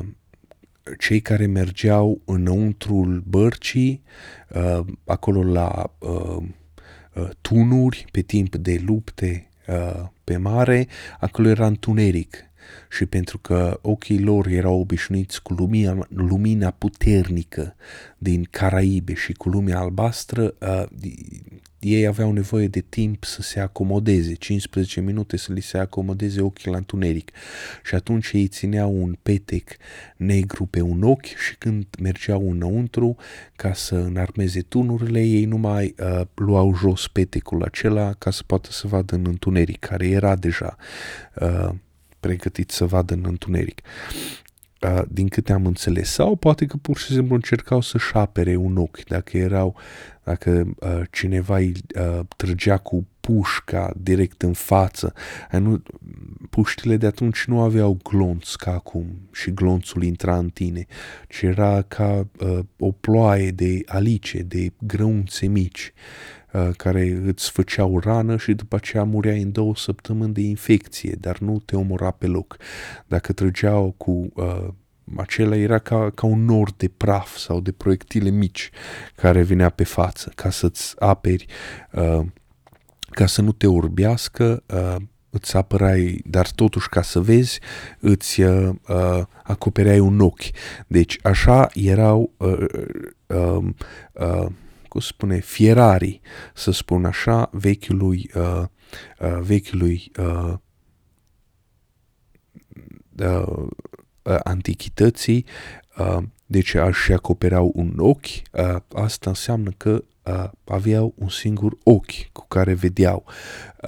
cei care mergeau înăuntrul bărcii, uh, acolo la uh, uh, tunuri, pe timp de lupte uh, pe mare, acolo era întuneric și pentru că ochii lor erau obișnuiți cu lumina, lumina puternică din Caraibe și cu lumea albastră, uh, ei aveau nevoie de timp să se acomodeze, 15 minute să li se acomodeze ochii la întuneric. Și atunci ei țineau un petec negru pe un ochi și când mergeau înăuntru ca să înarmeze tunurile, ei nu mai uh, luau jos petecul acela ca să poată să vadă în întuneric, care era deja uh, pregătit să vadă în întuneric. Uh, din câte am înțeles. Sau poate că pur și simplu încercau să-și apere un ochi, dacă erau, dacă uh, cineva îi uh, trăgea cu pușca direct în față. Nu, puștile de atunci nu aveau glonț ca acum și glonțul intra în tine, ci era ca uh, o ploaie de alice, de grăunțe mici. Uh, care îți făceau rană și după aceea mureai în două săptămâni de infecție, dar nu te omora pe loc. Dacă trăgeau cu uh, acela era ca, ca un nor de praf sau de proiectile mici care vinea pe față ca să-ți aperi, uh, ca să nu te orbească, uh, îți apărai, dar totuși ca să vezi, îți uh, uh, acopereai un ochi. Deci așa erau uh, uh, uh, cum spune, fierarii, să spun așa, vechiului, uh, uh, vechiului uh, uh, uh, antichității, uh, deci și acopereau un ochi, uh, asta înseamnă că uh, aveau un singur ochi cu care vedeau.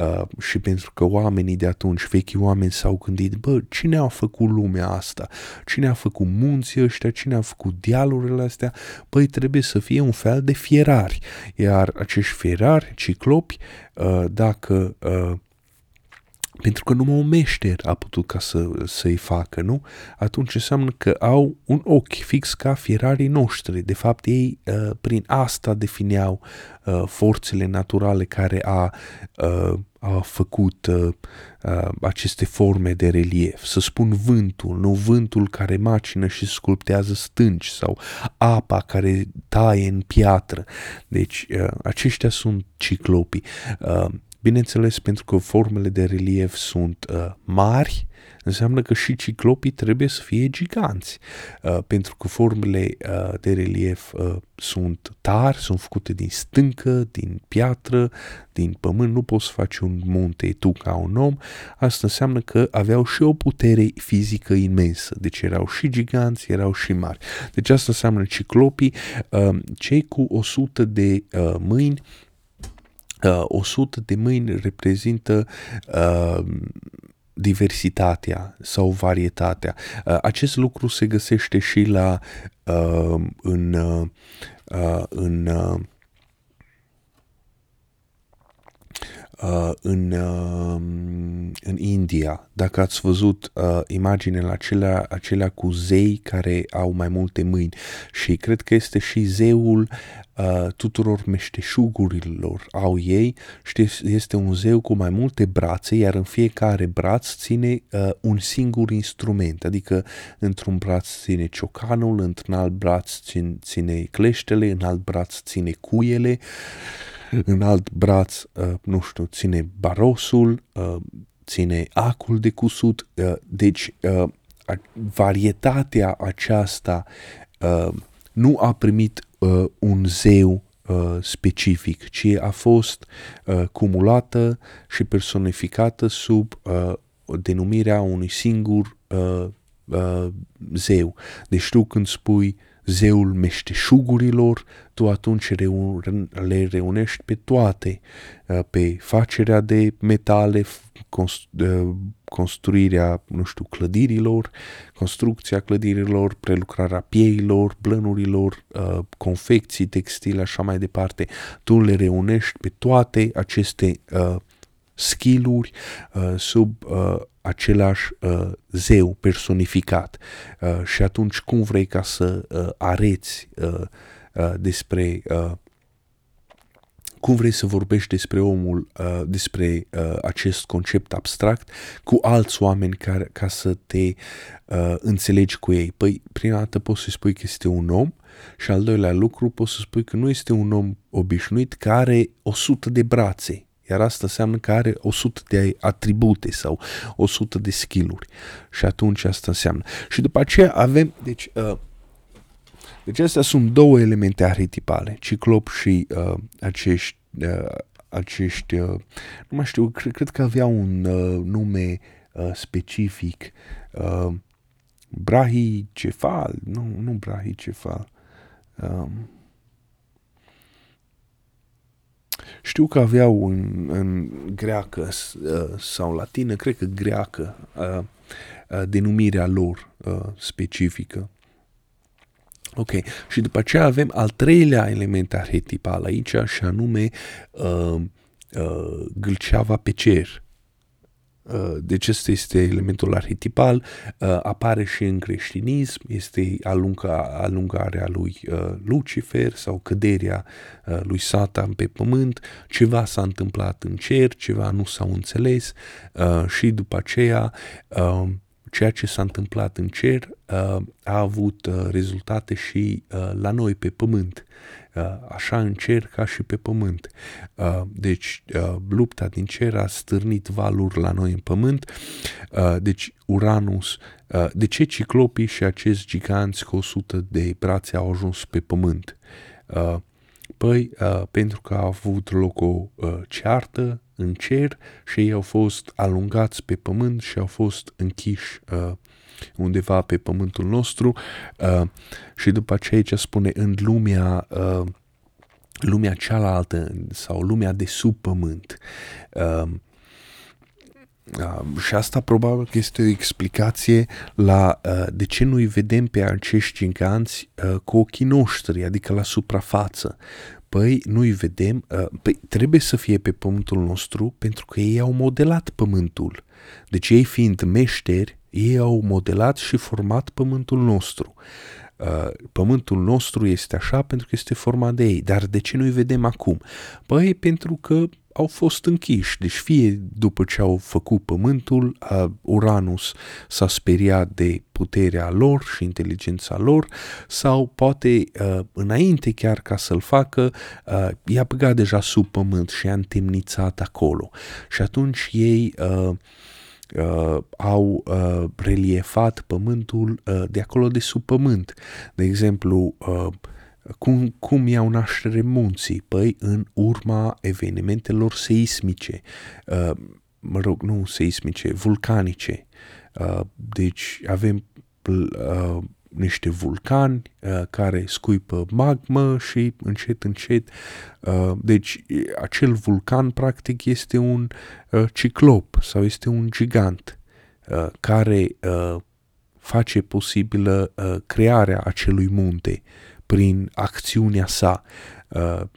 Uh, și pentru că oamenii de atunci, vechi oameni, s-au gândit, bă, cine a făcut lumea asta? Cine a făcut munții ăștia? Cine a făcut dealurile astea? Păi trebuie să fie un fel de fierari. Iar acești fierari, ciclopi, uh, dacă uh, pentru că numai un meșter a putut ca să, să-i facă, nu? Atunci înseamnă că au un ochi fix ca fierarii noștri. De fapt, ei uh, prin asta defineau uh, forțele naturale care a, uh, a făcut uh, uh, aceste forme de relief. Să spun vântul, nu vântul care macină și sculptează stânci sau apa care taie în piatră. Deci, uh, aceștia sunt ciclopii. Uh, Bineînțeles, pentru că formele de relief sunt uh, mari, înseamnă că și ciclopii trebuie să fie giganți, uh, pentru că formele uh, de relief uh, sunt tari, sunt făcute din stâncă, din piatră, din pământ, nu poți să faci un munte tu ca un om, asta înseamnă că aveau și o putere fizică imensă, deci erau și giganți, erau și mari. Deci asta înseamnă ciclopii, uh, cei cu 100 de uh, mâini, uh, 100 de mâini reprezintă uh, diversitatea sau varietatea. Uh, acest lucru se găsește și la uh, în uh, în uh, uh, în, uh, în India. Dacă ați văzut uh, imaginele acelea, acelea cu zei care au mai multe mâini și cred că este și zeul uh, tuturor meșteșugurilor au ei, știți, este un zeu cu mai multe brațe, iar în fiecare braț ține uh, un singur instrument, adică într-un braț ține ciocanul, într-un alt braț ține, ține cleștele, în alt braț ține cuiele, în alt braț, uh, nu știu, ține barosul, uh, obține acul de cusut, uh, deci uh, varietatea aceasta uh, nu a primit uh, un zeu uh, specific, ci a fost uh, cumulată și personificată sub uh, denumirea unui singur uh, uh, zeu. Deci tu când spui zeul meșteșugurilor, tu atunci le reunești pe toate, uh, pe facerea de metale, construirea, nu știu, clădirilor, construcția clădirilor, prelucrarea pieilor, blănurilor, uh, confecții textile, așa mai departe. Tu le reunești pe toate aceste uh, skill-uri uh, sub uh, același uh, zeu personificat. Uh, și atunci cum vrei ca să uh, areți uh, uh, despre uh, cum vrei să vorbești despre omul, uh, despre uh, acest concept abstract cu alți oameni care, ca să te uh, înțelegi cu ei? Păi, prima dată poți să spui că este un om și al doilea lucru poți să spui că nu este un om obișnuit care are 100 de brațe, iar asta înseamnă că are 100 de atribute sau 100 de skill-uri. Și atunci asta înseamnă. Și după aceea avem, deci, uh, deci astea sunt două elemente arhetipale, ciclop și uh, acești, uh, acești uh, nu mai știu, cred, cred că avea un uh, nume uh, specific, uh, brahicefal, nu, nu brahicefal, um, Știu că aveau în, în greacă uh, sau latină, cred că greacă, uh, uh, denumirea lor specifică. Ok, și după aceea avem al treilea element arhetipal aici, și anume uh, uh, gâlceava pe cer. Uh, deci ăsta este elementul arhetipal, uh, apare și în creștinism, este alunga, alungarea lui uh, Lucifer sau căderea lui Satan pe pământ, ceva s-a întâmplat în cer, ceva nu s-au înțeles și după aceea ceea ce s-a întâmplat în cer a avut rezultate și la noi pe pământ. Uh, așa în cer ca și pe pământ. Uh, deci uh, lupta din cer a stârnit valuri la noi în pământ. Deci Uranus, de ce ciclopii și acești giganți cu 100 de brațe au ajuns pe pământ? Păi, pentru că a avut loc o ceartă în cer și ei au fost alungați pe pământ și au fost închiși undeva pe pământul nostru uh, și după aceea ce spune în lumea uh, lumea cealaltă sau lumea de sub pământ. Uh, Uh, și asta probabil că este o explicație la uh, de ce nu-i vedem pe acești giganți uh, cu ochii noștri, adică la suprafață. Păi nu-i vedem, uh, păi trebuie să fie pe pământul nostru pentru că ei au modelat pământul. Deci ei fiind meșteri, ei au modelat și format pământul nostru. Uh, pământul nostru este așa pentru că este format de ei. Dar de ce nu-i vedem acum? Păi pentru că au fost închiși. Deci fie după ce au făcut pământul, uh, Uranus s-a speriat de puterea lor și inteligența lor, sau poate uh, înainte chiar ca să-l facă, uh, i-a băgat deja sub pământ și a întemnițat acolo. Și atunci ei uh, uh, au uh, reliefat pământul uh, de acolo de sub pământ. De exemplu, uh, cum, cum iau naștere munții? Păi în urma evenimentelor seismice, uh, mă rog, nu seismice, vulcanice. Uh, deci avem uh, niște vulcani uh, care scuipă magmă și încet, încet. Uh, deci acel vulcan practic este un uh, ciclop sau este un gigant uh, care uh, face posibilă uh, crearea acelui munte prin acțiunea sa. Uh, uh,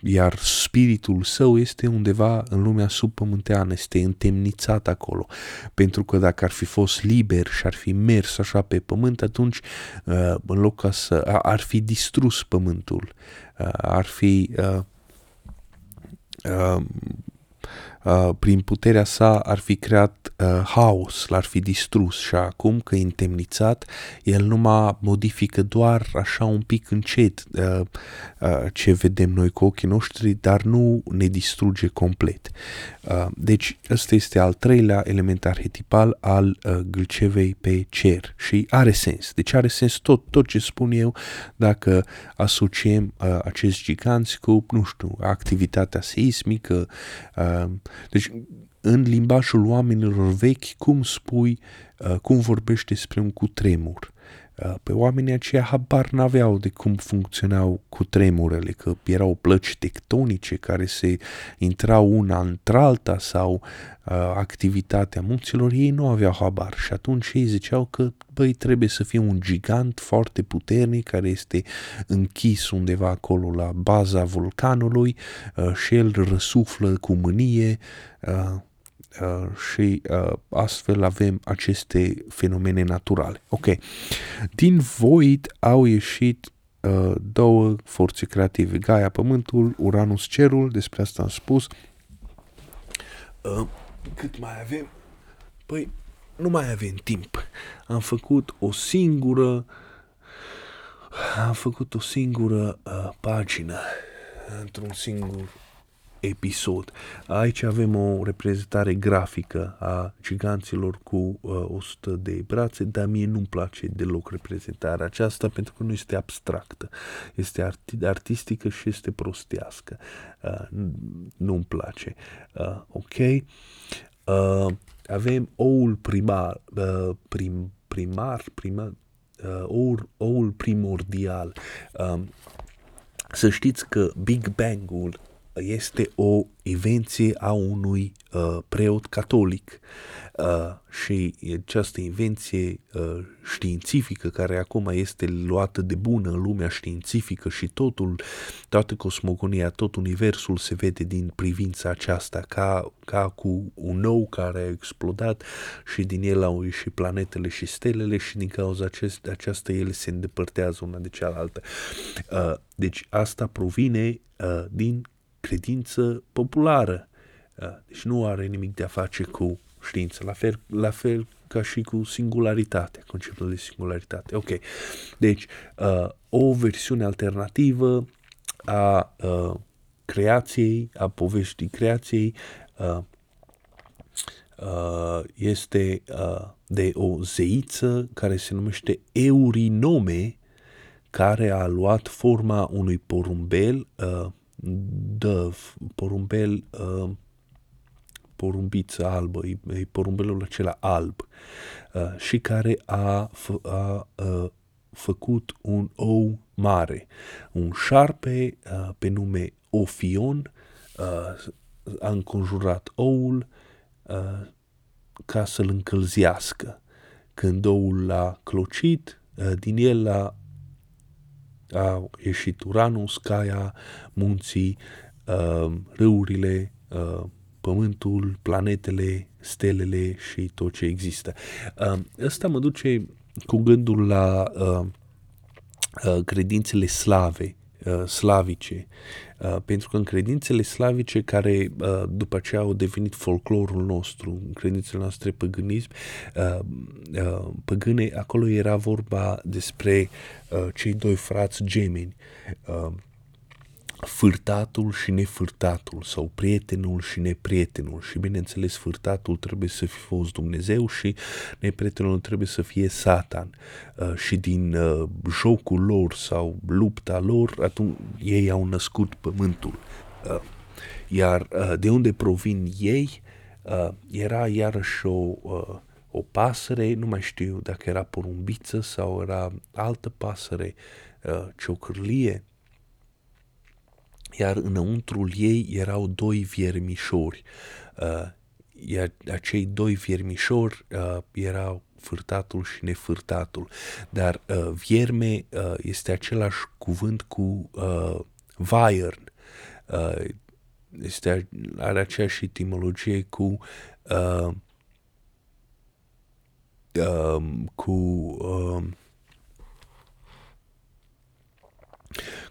iar spiritul său este undeva în lumea subpământeană, este întemnițat acolo, pentru că dacă ar fi fost liber și ar fi mers așa pe pământ, atunci uh, în loc ca să ar fi distrus pământul, uh, ar fi uh, uh, uh, prin puterea sa ar fi creat uh, haos, l-ar fi distrus și acum că e întemnițat, el numai modifică doar așa un pic încet uh, uh, ce vedem noi cu ochii noștri, dar nu ne distruge complet. Uh, deci ăsta este al treilea element arhetipal al uh, gâlcevei pe cer și are sens. Deci are sens tot, tot ce spun eu dacă asociem uh, acești giganți cu, nu știu, activitatea seismică. Uh, deci în limbajul oamenilor vechi, cum spui, uh, cum vorbești despre un cutremur? Uh, pe oamenii aceia habar n-aveau de cum funcționau cu tremurele, că erau plăci tectonice care se intrau una într-alta sau uh, activitatea munților, ei nu aveau habar și atunci ei ziceau că băi, trebuie să fie un gigant foarte puternic care este închis undeva acolo la baza vulcanului uh, și el răsuflă cu mânie uh, Uh, și uh, astfel avem aceste fenomene naturale. Ok. Din Void au ieșit uh, două forțe creative, Gaia Pământul, Uranus Cerul, despre asta am spus. Uh, cât mai avem? Păi, nu mai avem timp. Am făcut o singură am făcut o singură uh, pagină într-un singur episod. Aici avem o reprezentare grafică a giganților cu uh, 100 de brațe, dar mie nu-mi place deloc reprezentarea aceasta pentru că nu este abstractă. Este arti- artistică și este prostească. Uh, nu-mi place. Uh, ok? Uh, avem oul primar, uh, prim, primar, primar uh, oul, oul primordial. Uh, să știți că Big Bang-ul este o invenție a unui uh, preot catolic uh, și această invenție uh, științifică care acum este luată de bună în lumea științifică și totul, toată cosmogonia, tot universul se vede din privința aceasta ca, ca cu un nou care a explodat și din el au ieșit planetele și stelele și din cauza acest, aceasta ele se îndepărtează una de cealaltă. Uh, deci asta provine uh, din credință populară. Deci nu are nimic de a face cu știință, la fel, la fel ca și cu singularitate, conceptul de singularitate. Ok, deci uh, o versiune alternativă a uh, creației, a poveștii creației uh, uh, este uh, de o zeiță care se numește Eurinome, care a luat forma unui porumbel uh, dă porumbel, uh, porumbiță albă, e, e porumbelul acela alb uh, și care a, f- a uh, făcut un ou mare. Un șarpe uh, pe nume Ofion uh, a înconjurat oul uh, ca să-l încălzească. Când oul l-a clocit, uh, din el a a ieșit Uranus, Caia, munții, uh, râurile, uh, pământul, planetele, stelele și tot ce există. Uh, ăsta mă duce cu gândul la uh, uh, credințele slave, uh, slavice, uh, pentru că în credințele slavice care uh, după aceea au devenit folclorul nostru, în credințele noastre păgânism, uh, uh, păgâne, acolo era vorba despre uh, cei doi frați gemeni, uh, fârtatul și nefârtatul sau prietenul și neprietenul. Și bineînțeles fârtatul trebuie să fi fost Dumnezeu și neprietenul trebuie să fie Satan. Uh, și din uh, jocul lor sau lupta lor atunci ei au născut pământul. Uh, iar uh, de unde provin ei? Uh, era iarăși o uh, o pasăre, nu mai știu dacă era porumbiță sau era altă pasăre, uh, ciocârlie, iar înăuntrul ei erau doi viermișori. Uh, iar acei doi viermișori uh, erau fârtatul și nefârtatul. Dar uh, vierme uh, este același cuvânt cu uh, vaiern. Uh, este, are aceeași etimologie cu uh, uh, cu uh,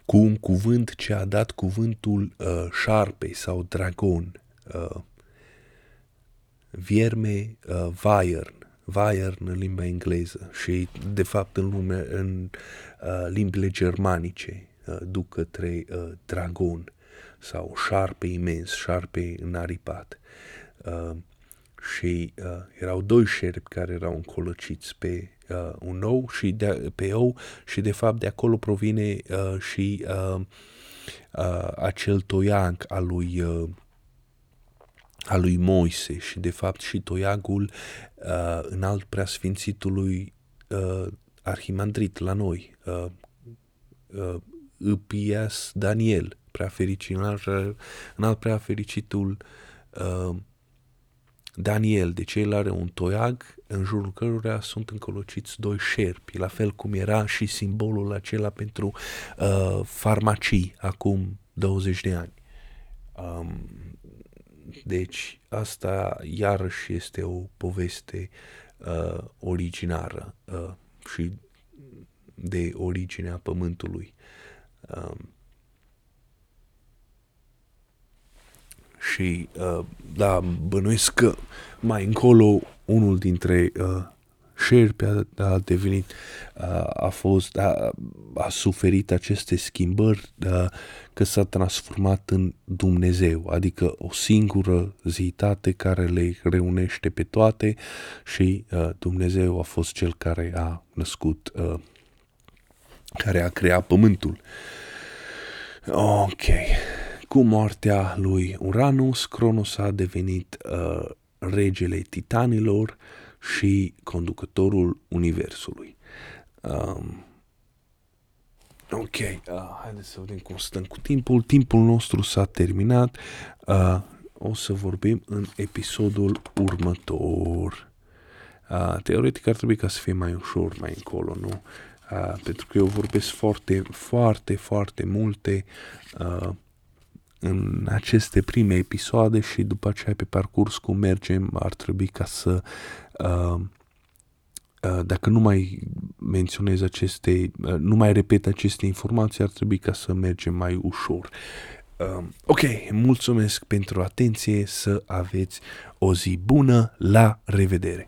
cu un cuvânt ce a dat cuvântul uh, șarpe sau dragon. Uh, vierme uh, Vaiern, Vaiern în limba engleză și de fapt în, lume, în uh, limbile germanice uh, duc către uh, dragon sau șarpe imens, șarpe înaripat. Uh, și uh, erau doi șerpi care erau încolăciți pe uh, un ou și de, pe ou și de fapt de acolo provine uh, și uh, uh, acel toiag al lui uh, al lui Moise și de fapt și toiagul uh, în alt preasfințitului uh, arhimandrit la noi, uh, uh, Îpias Daniel, prea fericit, în alt, în alt prea fericitul uh, Daniel, deci el are un toiag în jurul căruia sunt încolociți doi șerpi, la fel cum era și simbolul acela pentru uh, farmacii acum 20 de ani. Um, deci asta iarăși este o poveste uh, originară uh, și de originea pământului. Um, și uh, da, bănuiesc că mai încolo unul dintre uh, șerpi a, a devenit, a, a fost, a, a suferit aceste schimbări, a, că s-a transformat în Dumnezeu, adică o singură zitate care le reunește pe toate și a, Dumnezeu a fost cel care a născut, a, care a creat pământul. Ok. Cu moartea lui Uranus, Cronos a devenit uh, regele titanilor și conducătorul universului. Um, ok, uh, haideți să vedem cum stăm cu timpul. Timpul nostru s-a terminat. Uh, o să vorbim în episodul următor. Uh, teoretic ar trebui ca să fie mai ușor mai încolo, nu? Uh, pentru că eu vorbesc foarte, foarte, foarte multe uh, în aceste prime episoade și după aceea pe parcurs cum mergem ar trebui ca să uh, uh, dacă nu mai menționez aceste, uh, nu mai repet aceste informații, ar trebui ca să mergem mai ușor. Uh, ok, mulțumesc pentru atenție, să aveți o zi bună, la revedere!